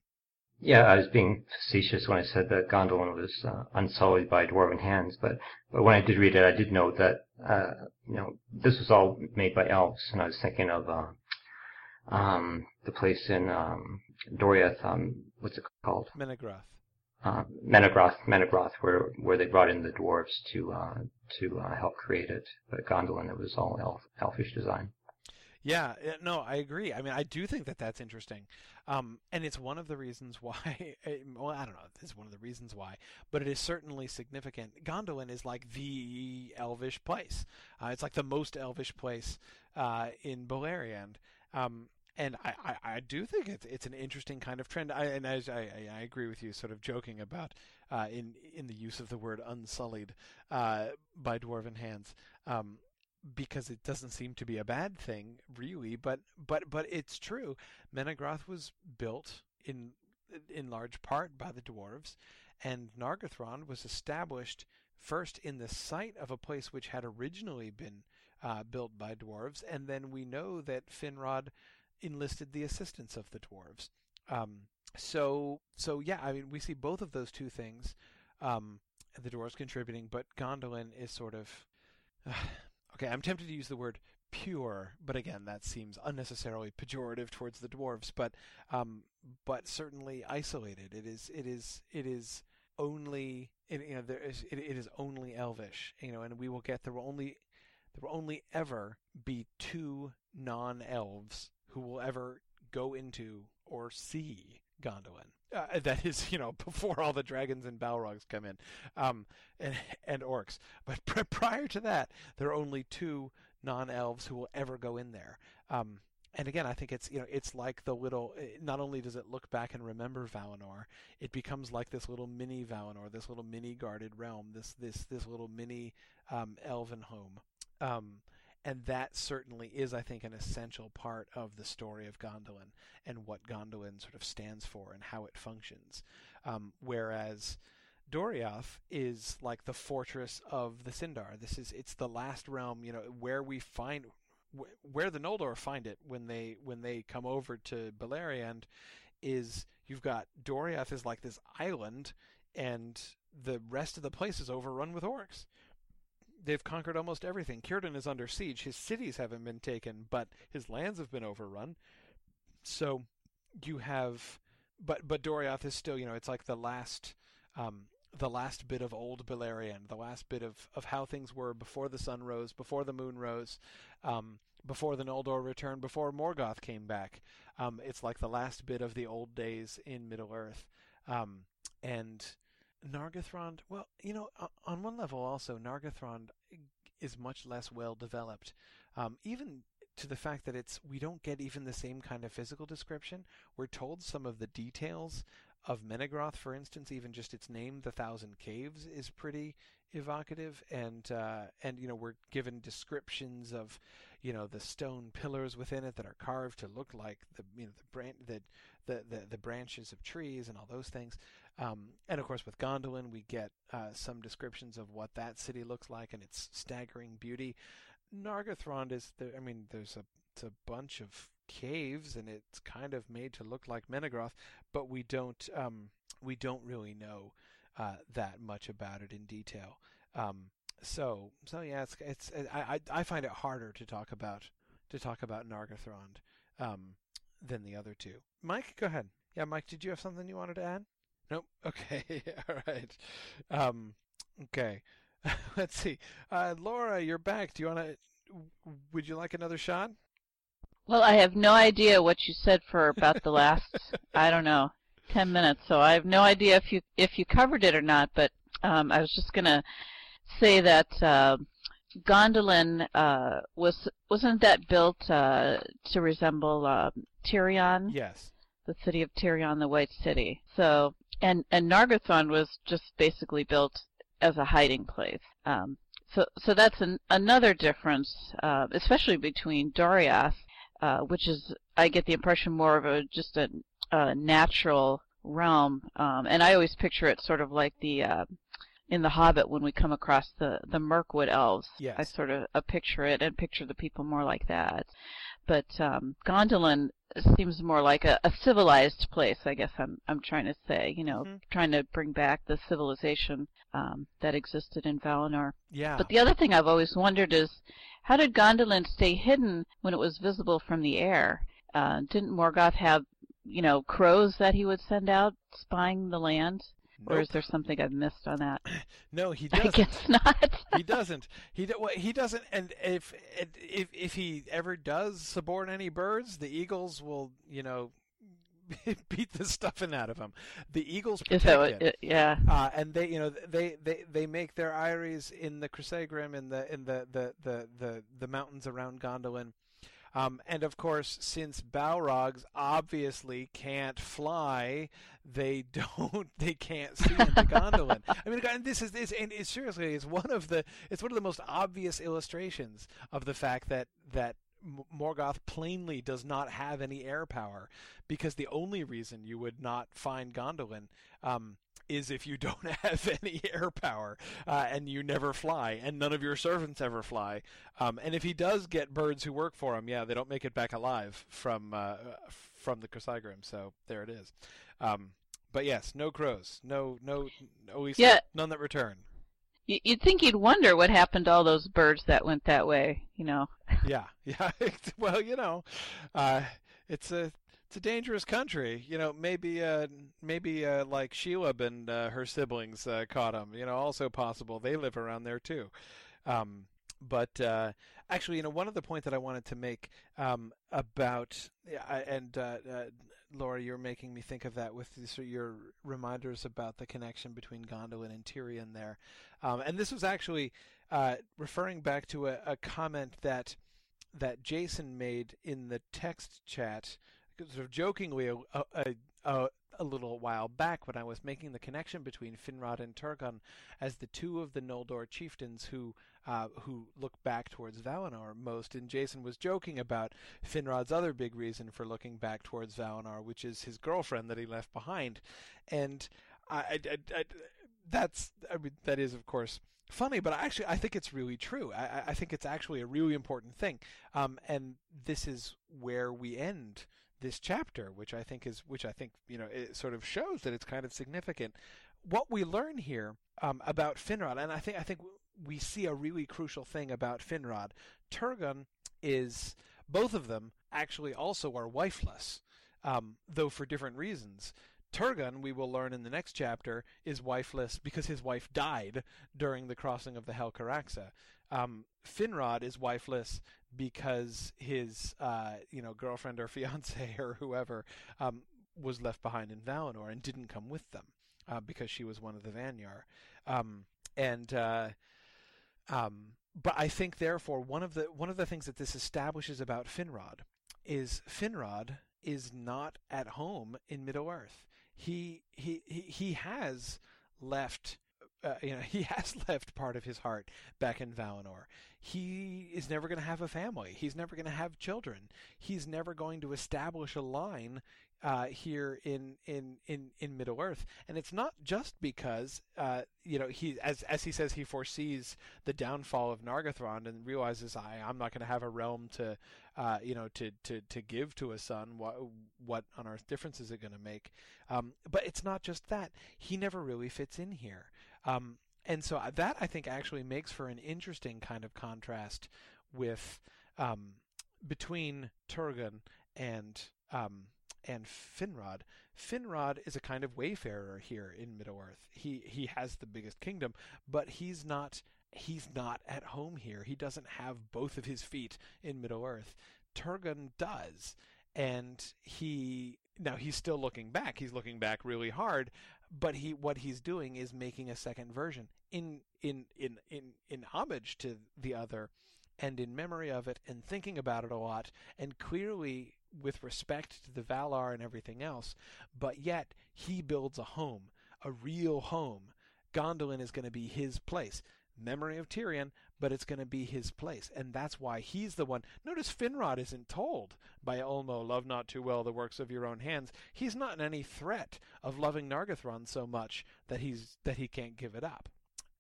Yeah, I was being facetious when I said that Gondolin was uh, unsullied by dwarven hands, but but when I did read it, I did note that uh, you know this was all made by elves, and I was thinking of uh, um, the place in um, Doriath, um, what's it called? Menegroth. Uh, Menegroth, Menegroth, where where they brought in the dwarves to uh, to uh, help create it. But Gondolin, it was all elf, elfish design. Yeah, no, I agree. I mean, I do think that that's interesting, um, and it's one of the reasons why. Well, I don't know. It's one of the reasons why, but it is certainly significant. Gondolin is like the elvish place. Uh, it's like the most elvish place uh, in Beleriand. Um, and I, I, I, do think it's it's an interesting kind of trend. I, and I, I, I agree with you, sort of joking about uh, in in the use of the word unsullied uh, by dwarven hands, um, because it doesn't seem to be a bad thing, really. But but but it's true. Menegroth was built in in large part by the dwarves, and Nargothrond was established first in the site of a place which had originally been uh, built by dwarves, and then we know that Finrod enlisted the assistance of the dwarves. Um, so so yeah, I mean we see both of those two things, um, the dwarves contributing, but Gondolin is sort of uh, okay. I'm tempted to use the word pure, but again that seems unnecessarily pejorative towards the dwarves. But um, but certainly isolated. It is it is it is only it, you know there is it, it is only elvish. You know, and we will get there will only there will only ever be two non-elves who will ever go into or see Gondolin. Uh, that is, you know, before all the dragons and Balrogs come in, um, and, and orcs. But pr- prior to that, there are only two non-elves who will ever go in there. Um, and again, I think it's you know it's like the little. Eh, not only does it look back and remember Valinor, it becomes like this little mini Valinor, this little mini guarded realm, this this this little mini um, elven home. Um, and that certainly is, I think, an essential part of the story of Gondolin and what Gondolin sort of stands for and how it functions. Um, whereas Doriath is like the fortress of the Sindar. This is it's the last realm, you know, where we find where the Noldor find it when they when they come over to Beleriand is you've got Doriath is like this island and the rest of the place is overrun with orcs they've conquered almost everything. Círdan is under siege. His cities haven't been taken, but his lands have been overrun. So you have, but but Doriath is still, you know, it's like the last, um, the last bit of old Beleriand, the last bit of of how things were before the sun rose, before the moon rose, um, before the Noldor returned, before Morgoth came back. Um, it's like the last bit of the old days in Middle Earth. Um, and Nargothrond, well, you know, on one level also, Nargothrond is much less well developed. Um, even to the fact that it's we don't get even the same kind of physical description. We're told some of the details of Menegroth, for instance, even just its name, the Thousand Caves, is pretty evocative, and uh, and you know we're given descriptions of you know the stone pillars within it that are carved to look like the you know the bran- the, the, the the branches of trees and all those things. Um, and of course, with Gondolin, we get uh, some descriptions of what that city looks like and its staggering beauty. Nargothrond is there. I mean, there's a a bunch of caves, and it's kind of made to look like Menegroth, but we don't um, we don't really know uh, that much about it in detail. Um, so so yeah, it's it's I, I find it harder to talk about to talk about Nargothrond um, than the other two. Mike, go ahead. Yeah, Mike, did you have something you wanted to add? Nope. Okay. All right. Um, okay. Let's see. Uh, Laura, you're back. Do you want to? Would you like another shot? Well, I have no idea what you said for about the last, I don't know, ten minutes. So I have no idea if you if you covered it or not. But um, I was just gonna say that uh, Gondolin uh, was wasn't that built uh, to resemble uh, Tirion? Yes. The city of Tirion, the White City. So and and Nargothrond was just basically built as a hiding place. Um, so so that's an, another difference, uh, especially between Doriath, uh, which is I get the impression more of a just a, a natural realm, um, and I always picture it sort of like the uh, in the Hobbit when we come across the the Mirkwood elves. Yes. I sort of uh, picture it and picture the people more like that. But um, Gondolin seems more like a, a civilized place. I guess I'm I'm trying to say, you know, mm-hmm. trying to bring back the civilization um, that existed in Valinor. Yeah. But the other thing I've always wondered is, how did Gondolin stay hidden when it was visible from the air? Uh, didn't Morgoth have, you know, crows that he would send out spying the land? Nope. Or is there something I've missed on that? no, he doesn't. I guess not. he doesn't. He do, well, he doesn't. And if if if he ever does suborn any birds, the eagles will, you know, beat the stuffing out of him. The eagles protect what, it. Yeah. Uh, and they, you know, they, they, they make their eyries in the Crissaegrim in the in the the the the, the mountains around Gondolin. Um, and of course, since Balrogs obviously can't fly, they don't, they can't see into Gondolin. I mean, this is this, and it, seriously, it's one of the, it's one of the most obvious illustrations of the fact that that Morgoth plainly does not have any air power, because the only reason you would not find Gondolin um, is if you don't have any air power uh, and you never fly and none of your servants ever fly. Um, and if he does get birds who work for him, yeah, they don't make it back alive from uh, from the Crissaegrim. So there it is. Um, but yes, no crows, no no no yeah. none that return. You'd think you'd wonder what happened to all those birds that went that way, you know. yeah, yeah. well, you know, uh, it's a it's a dangerous country. You know, maybe uh, maybe uh, like Shelob and uh, her siblings uh, caught them. You know, also possible they live around there too. Um, but uh, actually, you know, one of the point that I wanted to make um, about and uh, Laura, you're making me think of that with your reminders about the connection between Gondolin and Tirion there. Um, and this was actually referring back to a, a comment that that Jason made in the text chat sort of jokingly a, a, a, a, little while back when I was making the connection between Finrod and Turgon as the two of the Noldor chieftains who uh, who look back towards Valinor most. And Jason was joking about Finrod's other big reason for looking back towards Valinor, which is his girlfriend that he left behind. And I, I, I, that's I mean that is of course funny, but actually I think it's really true. I, I think it's actually a really important thing. Um, and this is where we end this chapter, which I think is, which I think you know, it sort of shows that it's kind of significant. What we learn here um, about Finrod, and I think I think we see a really crucial thing about Finrod. Turgon is both of them actually also are wifeless, um, though for different reasons. Turgon, we will learn in the next chapter, is wifeless because his wife died during the crossing of the Helcaraxë. Um, Finrod is wifeless because his, uh, you know, girlfriend or fiance or whoever um, was left behind in Valinor and didn't come with them uh, because she was one of the Vanyar. Um, and uh, um, but I think therefore one of the one of the things that this establishes about Finrod is Finrod is not at home in Middle Earth. He he he, he has left uh, you know, he has left part of his heart back in Valinor. He is never going to have a family. He's never going to have children. He's never going to establish a line uh, here in, in, in, in Middle Earth. And it's not just because, uh, you know, he, as, as he says, he foresees the downfall of Nargothrond and realizes, I, I'm not going to have a realm to, uh, you know, to, to, to give to a son. What, what on earth difference is it going to make? Um, but it's not just that. He never really fits in here. Um, and so that I think actually makes for an interesting kind of contrast with um, between Turgon and um, and Finrod. Finrod is a kind of wayfarer here in Middle Earth. He he has the biggest kingdom, but he's not he's not at home here. He doesn't have both of his feet in Middle Earth. Turgon does, and he now he's still looking back. He's looking back really hard, but he what he's doing is making a second version in in in in in homage to the other and in memory of it and thinking about it a lot and clearly with respect to the Valar and everything else but yet he builds a home a real home. Gondolin is going to be his place. Memory of Tirion, but it's going to be his place. And that's why he's the one. Notice Finrod isn't told by Ulmo, love not too well the works of your own hands. He's not in any threat of loving Nargothrond so much that he's that he can't give it up.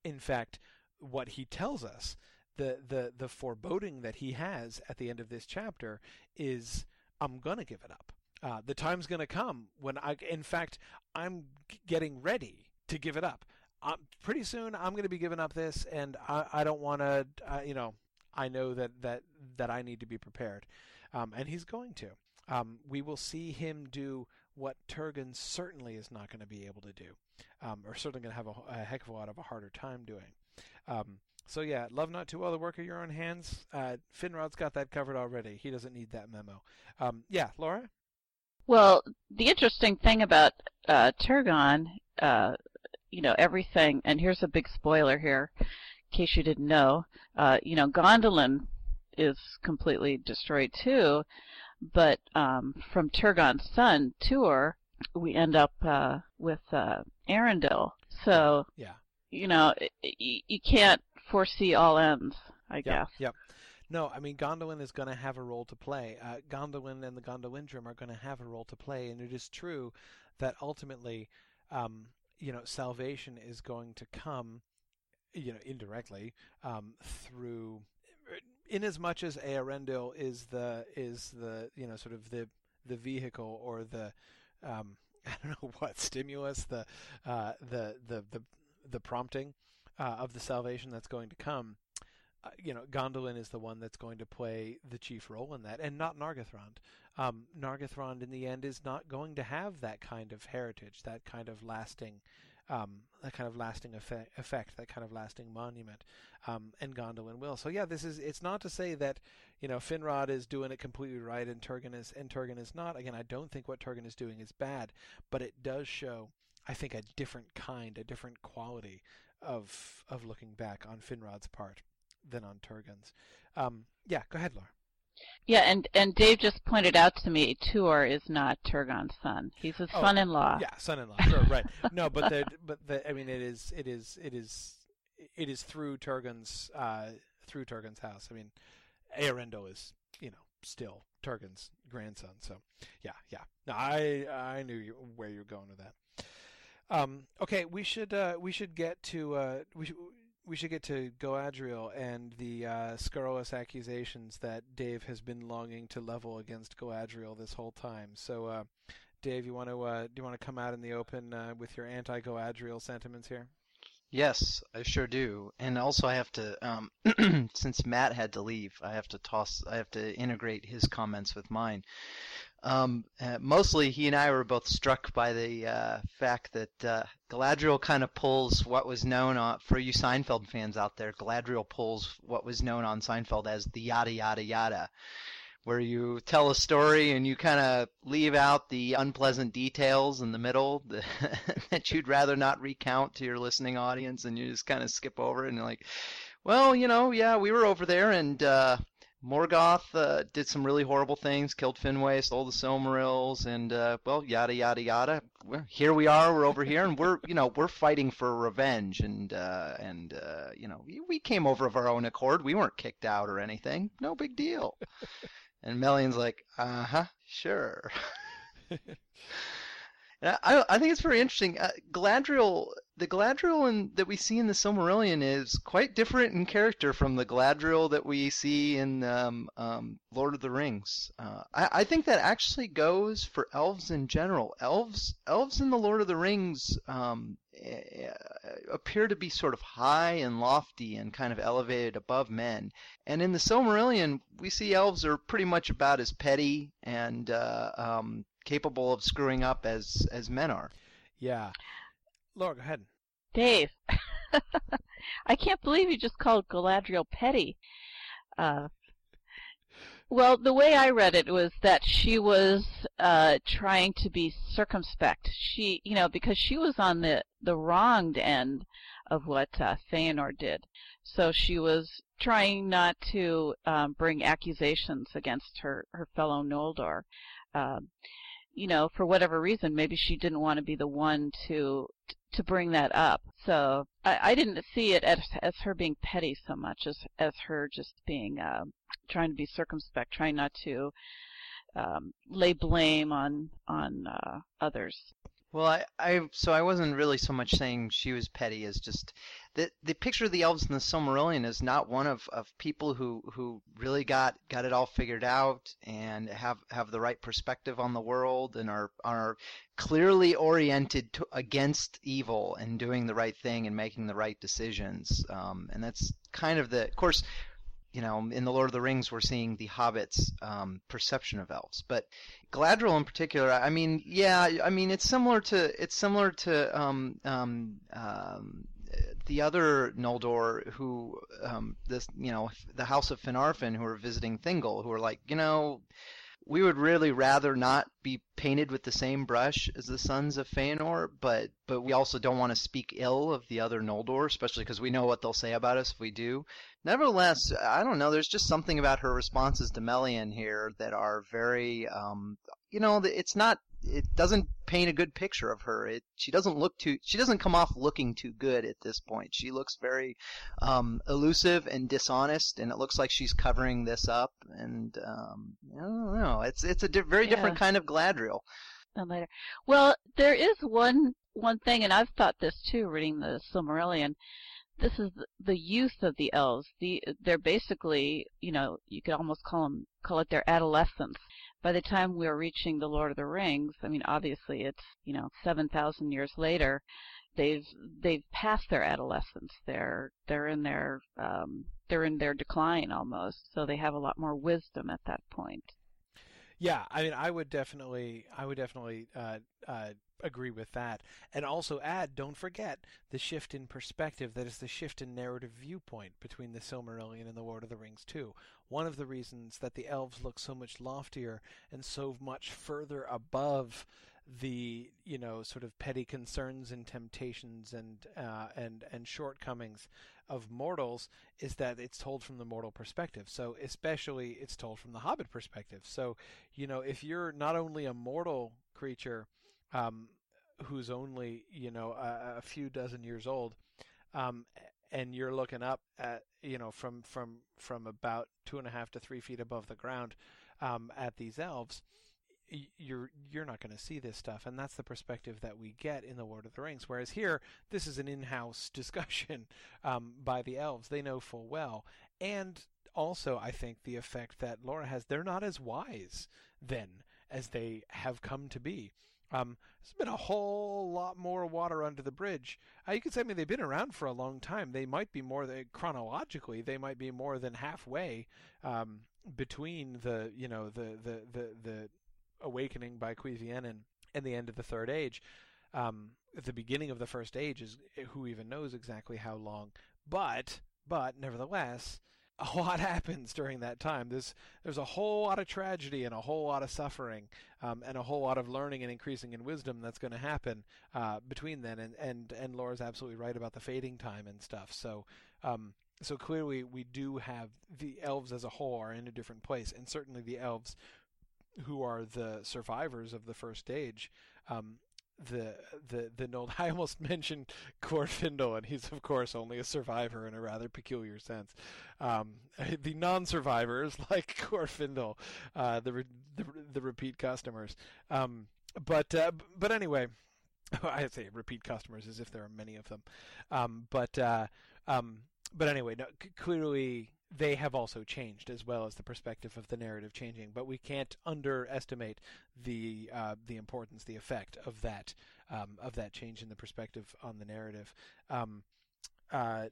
In fact, what he tells us, the the the foreboding that he has at the end of this chapter is I'm going to give it up. Uh, the time's going to come when I, in fact, I'm getting ready to give it up pretty soon I'm going to be giving up this, and I, I don't want to. You know, I know that that that I need to be prepared, um, and he's going to. Um, we will see him do what Turgon certainly is not going to be able to do, um, or certainly going to have a, a, heck of a lot of a harder time doing. Um, so yeah, love not too well the work of your own hands. Uh, Finrod's got that covered already. He doesn't need that memo. Um, yeah, Laura. Well, the interesting thing about uh, Turgon uh, you know, everything, and here's a big spoiler here, in case you didn't know, uh, you know, Gondolin is completely destroyed too, but um, from Turgon's son, Tuor, we end up uh, with uh. So, yeah. you know, you, you can't foresee all ends, I yep, guess. Yep. No, I mean Gondolin is going to have a role to play. Uh, Gondolin and the Gondolindrim are going to have a role to play, and it is true that ultimately um, you know, salvation is going to come, you know, indirectly um, through, in as much as Eärendil is the is the you know sort of the the vehicle or the um, I don't know what stimulus the uh, the the the the prompting uh, of the salvation that's going to come. Uh, you know, Gondolin is the one that's going to play the chief role in that, and not Nargothrond. Um, Nargothrond, in the end, is not going to have that kind of heritage, that kind of lasting, um, that kind of lasting effect, effect, that kind of lasting monument, um, and Gondolin will. So yeah, this is. It's not to say that you know Finrod is doing it completely right and Turgon is and Turgon is not. Again, I don't think what Turgon is doing is bad, but it does show, I think, a different kind, a different quality of of looking back on Finrod's part than on Turgon's. Um, yeah, go ahead, Laura. Yeah, and and Dave just pointed out to me, Tuor is not Turgon's son. He's his oh, son-in-law. Yeah, son-in-law. Sure, right. No, but the but the I mean, it is it is it is it is through Turgon's uh, through Turgon's house. I mean, Eärendil is you know still Turgon's grandson. So yeah, yeah. No, I I knew you, where you were going with that. Um, okay, we should uh, we should get to uh, we should, we should get to Galadriel and the uh, scurrilous accusations that Dave has been longing to level against Galadriel this whole time. So, uh, Dave, you want to uh, do you want to come out in the open uh, with your anti-Galadriel sentiments here? Yes, I sure do. And also, I have to, um, since Matt had to leave, I have to toss, I have to integrate his comments with mine. Um, uh, mostly, he and I were both struck by the uh, fact that uh, Galadriel kind of pulls what was known on, for you Seinfeld fans out there. Galadriel pulls what was known on Seinfeld as the yada yada yada, where you tell a story and you kind of leave out the unpleasant details in the middle that you'd rather not recount to your listening audience, and you just kind of skip over it and you're like, well, you know, yeah, we were over there and. Uh, Morgoth uh, did some really horrible things, killed Finwë, stole the Silmarils, and uh, well, yada yada yada. Well, here we are, we're over here, and we're you know we're fighting for revenge, and uh, and uh, you know we came over of our own accord. We weren't kicked out or anything. No big deal. and Melian's like, uh huh, sure. I, I think it's very interesting. Uh, the Galadriel in, that we see in the Silmarillion is quite different in character from the Galadriel that we see in um, um, Lord of the Rings. Uh, I, I, think that actually goes for elves in general. Elves, elves in the Lord of the Rings um, appear to be sort of high and lofty and kind of elevated above men. And in the Silmarillion, we see elves are pretty much about as petty and uh, um, capable of screwing up as as men are. Yeah. Laura, go ahead. Dave, I can't believe you just called Galadriel petty. Uh, well, the way I read it was that she was uh, trying to be circumspect. She, you know, because she was on the the wronged end of what uh, Feanor did, so she was trying not to um, bring accusations against her her fellow Noldor. Um, you know, for whatever reason, maybe she didn't want to be the one to to bring that up. So I, I didn't see it as as her being petty so much as as her just being uh, trying to be circumspect, trying not to um, lay blame on on uh, others. Well, I, I so I wasn't really so much saying she was petty as just the the picture of the elves in the Silmarillion is not one of, of people who, who really got, got it all figured out and have, have the right perspective on the world and are are clearly oriented to, against evil and doing the right thing and making the right decisions. Um, and that's kind of the of course you know, in the Lord of the Rings, we're seeing the hobbits' um, perception of elves. But Galadriel, in particular, I mean, yeah, I mean, it's similar to it's similar to um, um, um, the other Noldor who um, this you know the House of Finarfin who are visiting Thingol who are like you know we would really rather not be painted with the same brush as the sons of Feanor, but but we also don't want to speak ill of the other Noldor, especially because we know what they'll say about us if we do. Nevertheless, I don't know. There's just something about her responses to Melian here that are very, um, you know, it's not it doesn't paint a good picture of her. It she doesn't look too she doesn't come off looking too good at this point. She looks very um, elusive and dishonest, and it looks like she's covering this up. And um, I don't know. It's it's a di- very yeah. different kind of Galadriel. And later, well, there is one one thing, and I've thought this too, reading the Silmarillion. This is the youth of the elves. The they're basically, you know, you could almost call them call it their adolescence by the time we're reaching the Lord of the Rings, I mean, obviously it's you know seven thousand years later. They've they've passed their adolescence. They're they're in their um, they're in their decline almost. So they have a lot more wisdom at that point. Yeah, I mean, I would definitely, I would definitely uh, uh, agree with that, and also add, don't forget the shift in perspective. That is the shift in narrative viewpoint between the Silmarillion and the Lord of the Rings too. One of the reasons that the elves look so much loftier and so much further above the you know sort of petty concerns and temptations and uh, and and shortcomings of mortals is that it's told from the mortal perspective. So especially it's told from the Hobbit perspective. So you know if you're not only a mortal creature um, who's only you know a, a, few dozen years old, um, and you're looking up at you know from from from about two and a half to three feet above the ground um, at these elves you're you're not going to see this stuff and that's the perspective that we get in the Lord of the Rings whereas here this is an in-house discussion um, by the elves they know full well and also I think the effect that Laura has they're not as wise then as they have come to be um, there's been a whole lot more water under the bridge. Uh, you could say, I mean, they've been around for a long time. They might be more than, chronologically, they might be more than halfway um, between the, you know, the the the the awakening by Cuiviénen and the end of the Third Age. Um, the beginning of the First Age is who even knows exactly how long, but but nevertheless, a lot happens during that time. There's there's a whole lot of tragedy and a whole lot of suffering, um, and a whole lot of learning and increasing in wisdom that's going to happen uh, between then. And and and Laura's absolutely right about the fading time and stuff. So um, so clearly we do have the elves as a whole are in a different place, and certainly the elves who are the survivors of the first age um, the the the Nold. I almost mentioned Glorfindel, and he's of course only a survivor in a rather peculiar sense. Um, the non-survivors, like Glorfindel, uh, the, the the repeat customers. Um, but uh, but anyway, I say repeat customers as if there are many of them. Um, but uh, um, but anyway, no, clearly they have also changed as well as the perspective of the narrative changing. But we can't underestimate the uh, the importance, the effect of that um, of that change in the perspective on the narrative. Um, uh,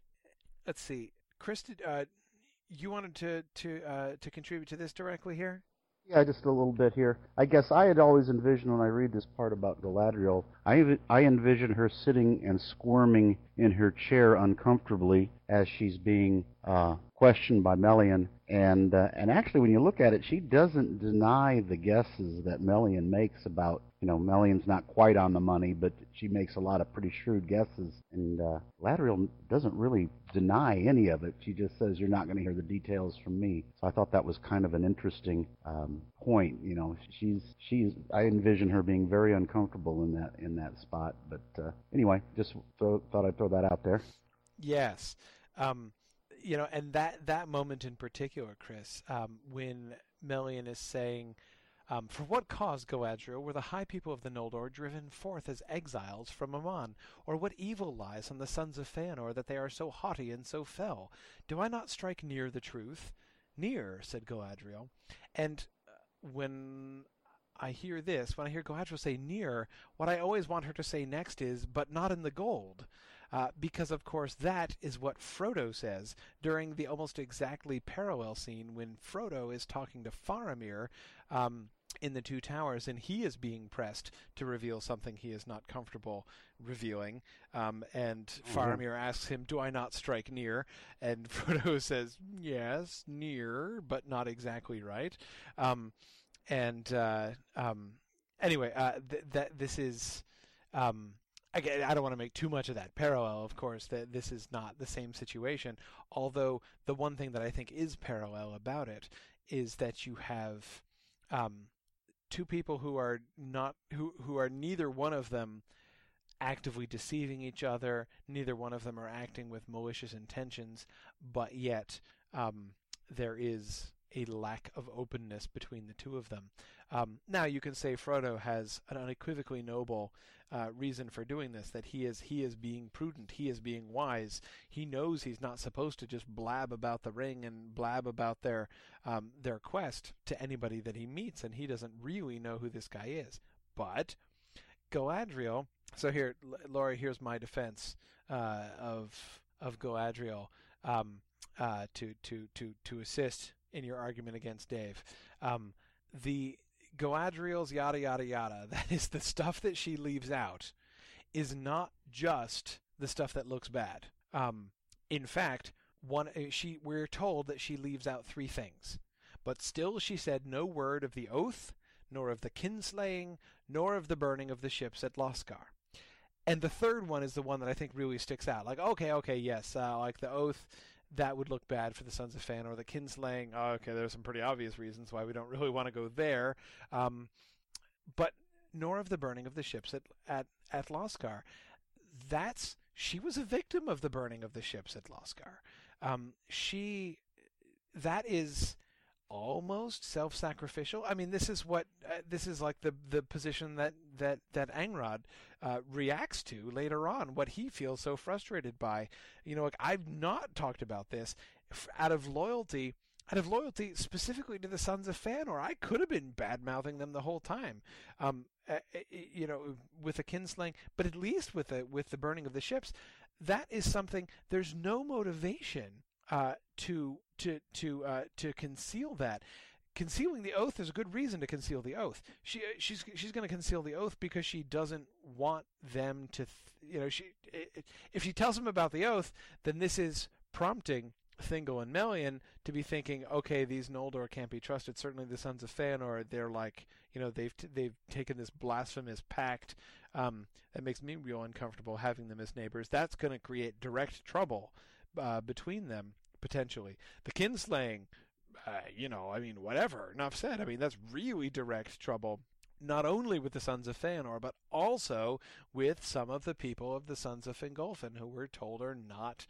let's see, Chris, did, uh, you wanted to to uh, to contribute to this directly here? Yeah, just a little bit here. I guess I had always envisioned when I read this part about Galadriel, I, I envision her sitting and squirming in her chair uncomfortably as she's being uh, questioned by Melian. And uh, and actually, when you look at it, she doesn't deny the guesses that Melian makes about you know Melian's not quite on the money, but she makes a lot of pretty shrewd guesses. And uh, Galadriel doesn't really deny any of it. She just says you're not going to hear the details from me. So I thought that was kind of an interesting um, point. You know, she's she's I envision her being very uncomfortable in that in that spot. But uh, anyway, just thought I'd throw that out there. Yes. Um, you know, and that that moment in particular, Chris, um, when Melian is saying, um, "For what cause, Galadriel, were the high people of the Noldor driven forth as exiles from Aman? Or what evil lies on the sons of Feanor that they are so haughty and so fell? Do I not strike near the truth?" Near, said Galadriel, and uh, when I hear this, when I hear Galadriel say near, what I always want her to say next is, but not in the gold. Uh, because, of course, that is what Frodo says during the almost exactly parallel scene when Frodo is talking to Faramir um, in the Two Towers, and he is being pressed to reveal something he is not comfortable revealing. Um, and Mhm. Faramir asks him, Do I not strike near? And Frodo says, Yes, near, but not exactly right. Um, and uh, um, anyway, uh, th- that this is. Um, again, I don't want to make too much of that parallel. Of course, that this is not the same situation. Although the one thing that I think is parallel about it is that you have um, two people who are not who who are neither one of them actively deceiving each other. Neither one of them are acting with malicious intentions, but yet um, there is a lack of openness between the two of them. Um, now you can say Frodo has an unequivocally noble uh, reason for doing this. That he is he is being prudent. He is being wise. He knows he's not supposed to just blab about the ring and blab about their um, their quest to anybody that he meets, and he doesn't really know who this guy is. But Galadriel. So here, L- Laura, here's my defense uh, of of Galadriel um, uh, to to to to assist in your argument against Dave. Um, the Galadriel's yada yada yada. That is the stuff that she leaves out. Is not just the stuff that looks bad. Um, in fact, one uh, she we're told that she leaves out three things, but still she said no word of the oath, nor of the kinslaying, nor of the burning of the ships at Losgar. And the third one is the one that I think really sticks out. Like, okay, okay, yes, uh, like the oath, that would look bad for the Sons of Fëanor. The kinslaying, oh, okay, there's some pretty obvious reasons why we don't really want to go there. Um, but nor of the burning of the ships at at at Losgar. That's she was a victim of the burning of the ships at Losgar. Um, she that is almost self-sacrificial. I mean, this is what uh, this is like the the position that that that Angrod uh, reacts to later on. What he feels so frustrated by. You know, like I've not talked about this out of loyalty. Out of loyalty specifically to the Sons of Fëanor, I could have been bad mouthing them the whole time. Um, uh, you know, with the kinslaying, but at least with the with the burning of the ships, that is something. There's no motivation uh, to to to uh, to conceal that. concealing the oath is a good reason to conceal the oath. She uh, she's she's going to conceal the oath because she doesn't want them to, th- you know, she if she tells them about the oath, then this is prompting Thingol and Melian to be thinking, okay, these Noldor can't be trusted. Certainly, the sons of Feanor, they're like, you know, they've t- they've taken this blasphemous pact. Um, that makes me real uncomfortable having them as neighbors. That's going to create direct trouble uh, between them potentially. The kinslaying, uh, you know, I mean, whatever. Enough said. I mean, that's really direct trouble not only with the sons of Feanor, but also with some of the people of the sons of Fingolfin, who we're told are not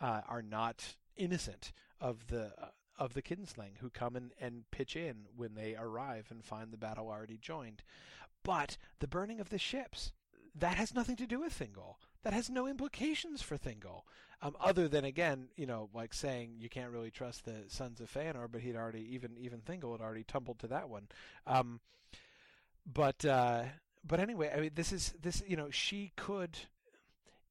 uh, are not innocent of the uh, of the kinslaying, who come in and pitch in when they arrive and find the battle already joined. But the burning of the ships that has nothing to do with Thingol. That has no implications for Thingol, um, other than again, you know, like saying you can't really trust the sons of Feanor, but he'd already even even Thingol had already tumbled to that one. Um, but uh, but anyway, I mean, this is this you know she could,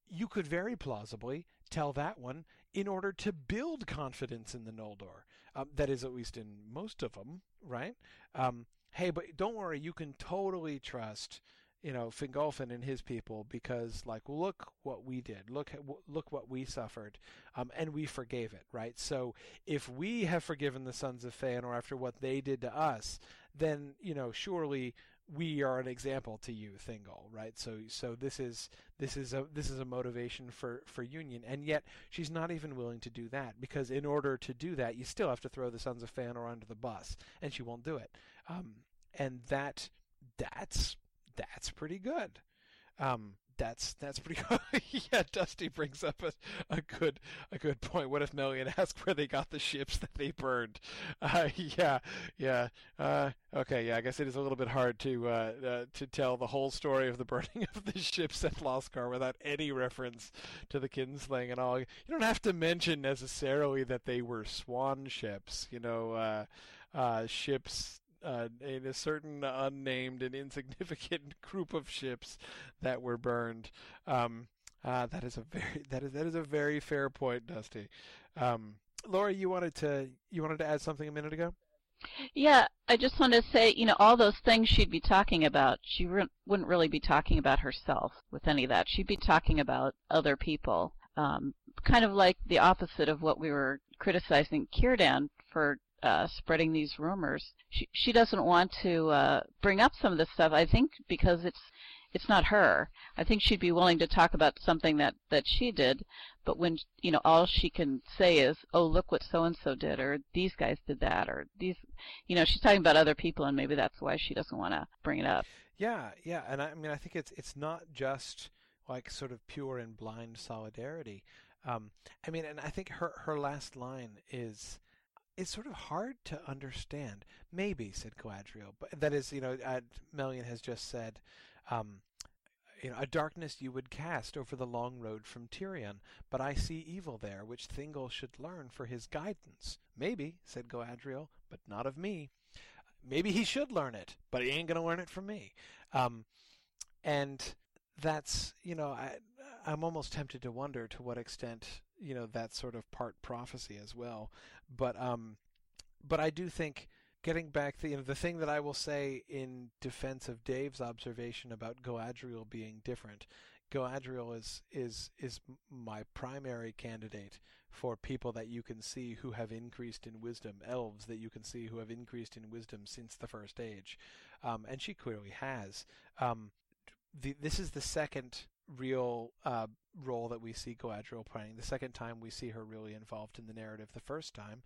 you could very plausibly tell that one in order to build confidence in the Noldor. Um, that is at least in most of them, right? Um, hey, but don't worry, you can totally trust you know Fingolfin and his people because like look what we did. Look look what we suffered um, and we forgave it right? So if we have forgiven the sons of Feanor after what they did to us then you know surely we are an example to you Thingol right? So so this is this is a this is a motivation for for union. And yet she's not even willing to do that because in order to do that you still have to throw the sons of Feanor under the bus and she won't do it. Um, and that that's that's pretty good. Um, that's that's pretty good. yeah, Dusty brings up a, a good a good point. What if Melian asked where they got the ships that they burned? Uh, yeah, yeah. Uh, okay, yeah. I guess it is a little bit hard to uh, uh to tell the whole story of the burning of the ships at Losgar without any reference to the kinslaying and all. You don't have to mention necessarily that they were swan ships. You know, uh, uh, ships uh, in a certain unnamed and insignificant group of ships that were burned. Um, uh, that is a very that is that is a very fair point, Dusty. Um, Laura, you wanted to you wanted to add something a minute ago. Yeah, I just wanted to say, you know, all those things she'd be talking about, she re- wouldn't really be talking about herself with any of that. She'd be talking about other people, um, kind of like the opposite of what we were criticizing Círdan for uh, spreading these rumors. She she doesn't want to uh, bring up some of this stuff. I think because it's it's not her. I think she'd be willing to talk about something that that she did, but when you know all she can say is, "Oh, look what so and so did," or "These guys did that," or "These," you know, she's talking about other people, and maybe that's why she doesn't want to bring it up. Yeah, yeah, and I, I mean, I think it's it's not just like sort of pure and blind solidarity. Um, I mean, and I think her her last line is it's sort of hard to understand. Maybe, said Galadriel, but that is, you know, uh, Melian has just said, um, you know, a darkness you would cast over the long road from Tirion, but I see evil there, which Thingol should learn for his guidance. Maybe, said Galadriel, but not of me. Maybe he should learn it, but he ain't going to learn it from me. Um, and that's, you know, I, I'm almost tempted to wonder to what extent you know that sort of part prophecy as well. But um, but I do think getting back the the thing that I will say in defense of Dave's observation about Galadriel being different. Galadriel is is is my primary candidate for people that you can see who have increased in wisdom, elves that you can see who have increased in wisdom since the first age, um, and she clearly has. Um, the, this is the second real uh, role that we see Galadriel playing. The second time we see her really involved in the narrative, the first time,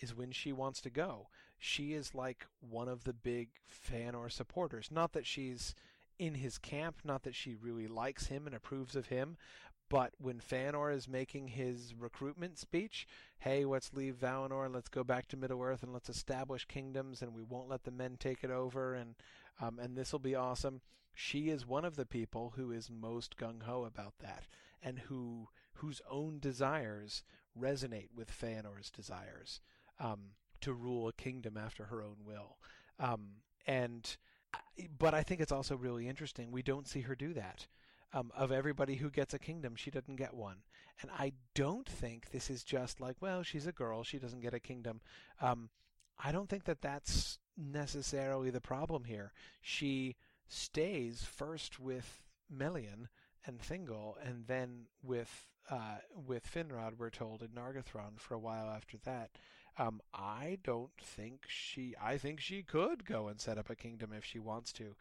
is when she wants to go. She is like one of the big Feanor supporters. Not that she's in his camp, not that she really likes him and approves of him, but when Feanor is making his recruitment speech, hey, let's leave Valinor, let's go back to Middle Earth, and let's establish kingdoms, and we won't let the men take it over, and um, and this will be awesome she is one of the people who is most gung ho about that, and who whose own desires resonate with Feanor's desires um, to rule a kingdom after her own will. Um, and but I think it's also really interesting. We don't see her do that. Um, of everybody who gets a kingdom, she doesn't get one. And I don't think this is just like, well, she's a girl, she doesn't get a kingdom. Um, I don't think that that's necessarily the problem here. She stays first with Melian and Thingol, and then with uh, with Finrod, we're told in Nargothrond for a while after that. Um, I don't think she. I think she could go and set up a kingdom if she wants to,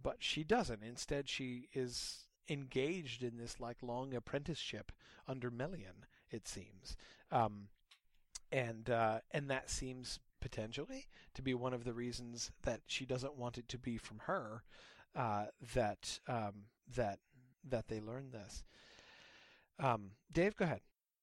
but she doesn't. Instead, she is engaged in this like long apprenticeship under Melian. It seems, um, and uh, and that seems potentially to be one of the reasons that she doesn't want it to be from her uh, that um, that that they learn this. Um, Dave, go ahead.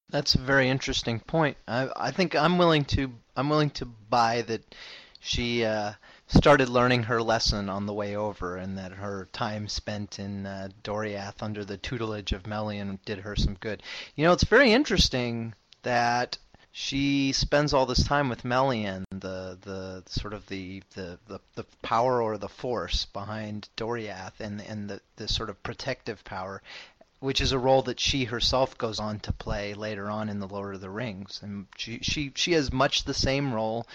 That's a very interesting point. I, I think I'm willing to I'm willing to buy that she uh, started learning her lesson on the way over, and that her time spent in uh, Doriath under the tutelage of Melian did her some good. You know, it's very interesting that she spends all this time with Melian, the the sort of the, the, the, the power or the force behind Doriath, and and the, the sort of protective power, which is a role that she herself goes on to play later on in the Lord of the Rings, and she she she has much the same role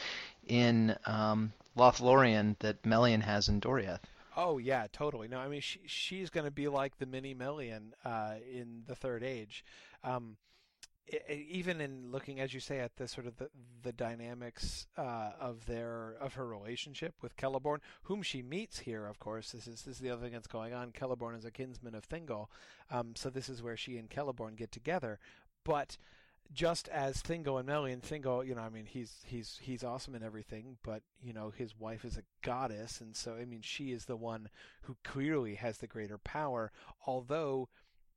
in um, Lothlorien that Melian has in Doriath. Oh yeah, totally. No, I mean she she's going to be like the mini Melian uh, in the Third Age. Um, even in looking, as you say, at the sort of the, the dynamics uh, of their of her relationship with Celeborn, whom she meets here, of course, this is this is the other thing that's going on. Celeborn is a kinsman of Thingol, um, so this is where she and Celeborn get together. But just as Thingol and Melian, Thingol, you know, I mean, he's he's he's awesome and everything, but you know, his wife is a goddess, and so I mean, she is the one who clearly has the greater power, although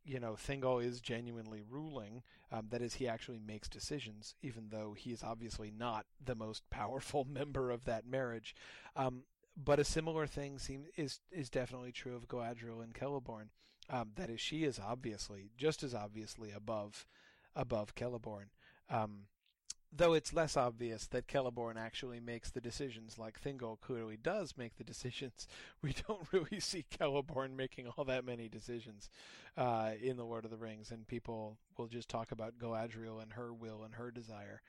you know, Thingol is genuinely ruling. Um, that is, he actually makes decisions, even though he is obviously not the most powerful member of that marriage. Um, but a similar thing seems is is definitely true of Galadriel and Celeborn. Um, that is, she is obviously just as obviously above above Celeborn. Um, though it's less obvious that Celeborn actually makes the decisions, like Thingol clearly does make the decisions, we don't really see Celeborn making all that many decisions uh, in The Lord of the Rings, and people will just talk about Galadriel and her will and her desire.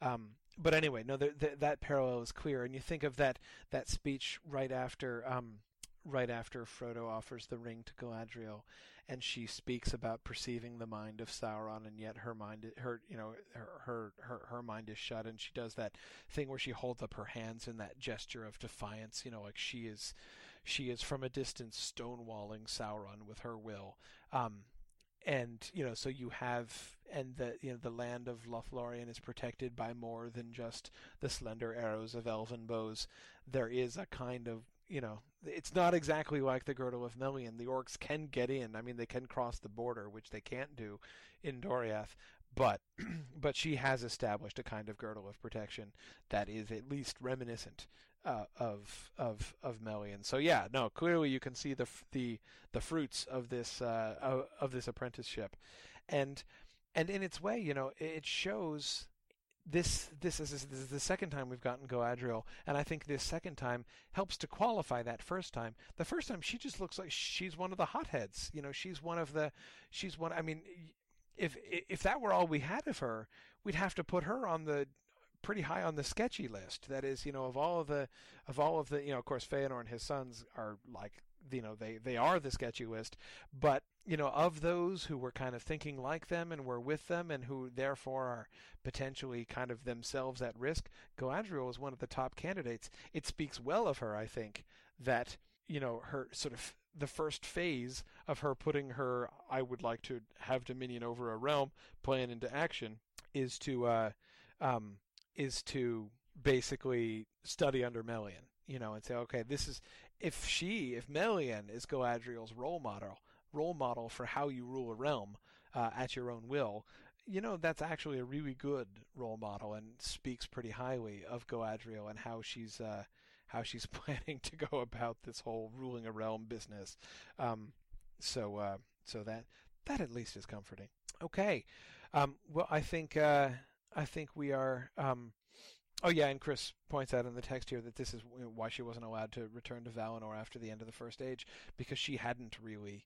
Um, but anyway, no, the, the, that parallel is clear, and you think of that that speech right after um, right after Frodo offers the ring to Galadriel, and she speaks about perceiving the mind of Sauron, and yet her mind, her you know, her her her, her mind is shut, and she does that thing where she holds up her hands in that gesture of defiance, you know, like she is she is from a distance stonewalling Sauron with her will. Um, and you know, so you have, and the you know the land of Lothlorien is protected by more than just the slender arrows of elven bows. There is a kind of you know, it's not exactly like the Girdle of Melian. The orcs can get in. I mean, they can cross the border, which they can't do in Doriath. But, but she has established a kind of girdle of protection that is at least reminiscent uh, of of of Melian. So yeah, no, clearly you can see the the the fruits of this uh, of, of this apprenticeship, and and in its way, you know, it shows this this is, this is the second time we've gotten Galadriel, and I think this second time helps to qualify that first time. The first time she just looks like she's one of the hotheads. You know, she's one of the she's one. I mean, if if that were all we had of her, we'd have to put her on the pretty high on the sketchy list. That is, you know, of all of the of all of the you know, of course, Feanor and his sons are like you know they they are the sketchy list but you know of those who were kind of thinking like them and were with them and who therefore are potentially kind of themselves at risk Galadriel is one of the top candidates. It speaks well of her i think that you know her sort of the first phase of her putting her i would like to have dominion over a realm plan into action is to uh um is to basically study under Melian you know, and say, okay, this is if she, if Melian is Galadriel's role model, role model for how you rule a realm uh, at your own will, you know, that's actually a really good role model and speaks pretty highly of Galadriel and how she's uh, how she's planning to go about this whole ruling a realm business. Um, so uh, so that that at least is comforting. Okay, um, well, I think uh, I think we are. Um, Oh yeah, and Chris points out in the text here that this is why she wasn't allowed to return to Valinor after the end of the First Age because she hadn't really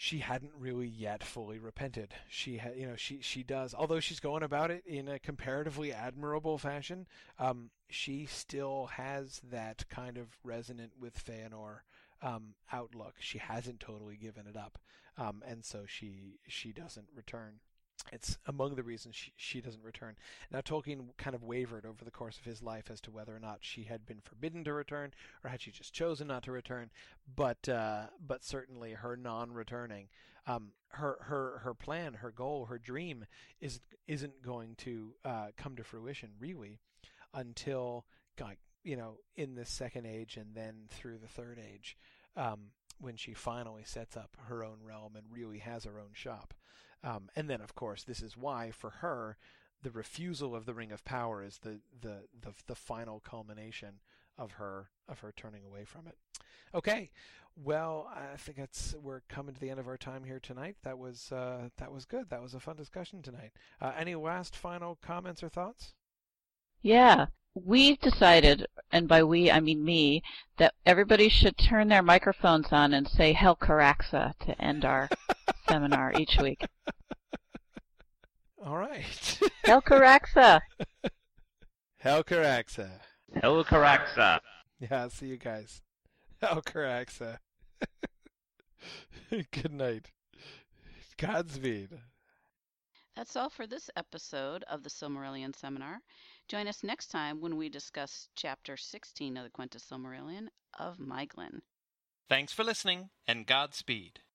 she hadn't really yet fully repented. She had, you know, she she does, although she's going about it in a comparatively admirable fashion. Um, she still has that kind of resonant with Feanor um, outlook. She hasn't totally given it up, um, and so she she doesn't return. It's among the reasons she, she doesn't return. Now, Tolkien kind of wavered over the course of his life as to whether or not she had been forbidden to return, or had she just chosen not to return. But uh, but certainly her non-returning, um, her her her plan, her goal, her dream is isn't going to uh, come to fruition really until you know in the second age and then through the third age. Um, when she finally sets up her own realm and really has her own shop. Um, and then, of course, this is why, for her, the refusal of the Ring of Power is the, the, the, the final culmination of her of her turning away from it. Okay, well, I think that's we're coming to the end of our time here tonight. That was uh, that was good. That was a fun discussion tonight. Uh, any last final comments or thoughts? Yeah, we've decided, and by we I mean me, that everybody should turn their microphones on and say Helcaraxë to end our seminar each week. All right. Helcaraxë. Helcaraxë. Helcaraxë. Yeah, see you guys. Helcaraxë. Good night. Godspeed. That's all for this episode of the Silmarillion Seminar. Join us next time when we discuss Chapter 16 of the Quenta Silmarillion of Maeglin. Thanks for listening, and Godspeed.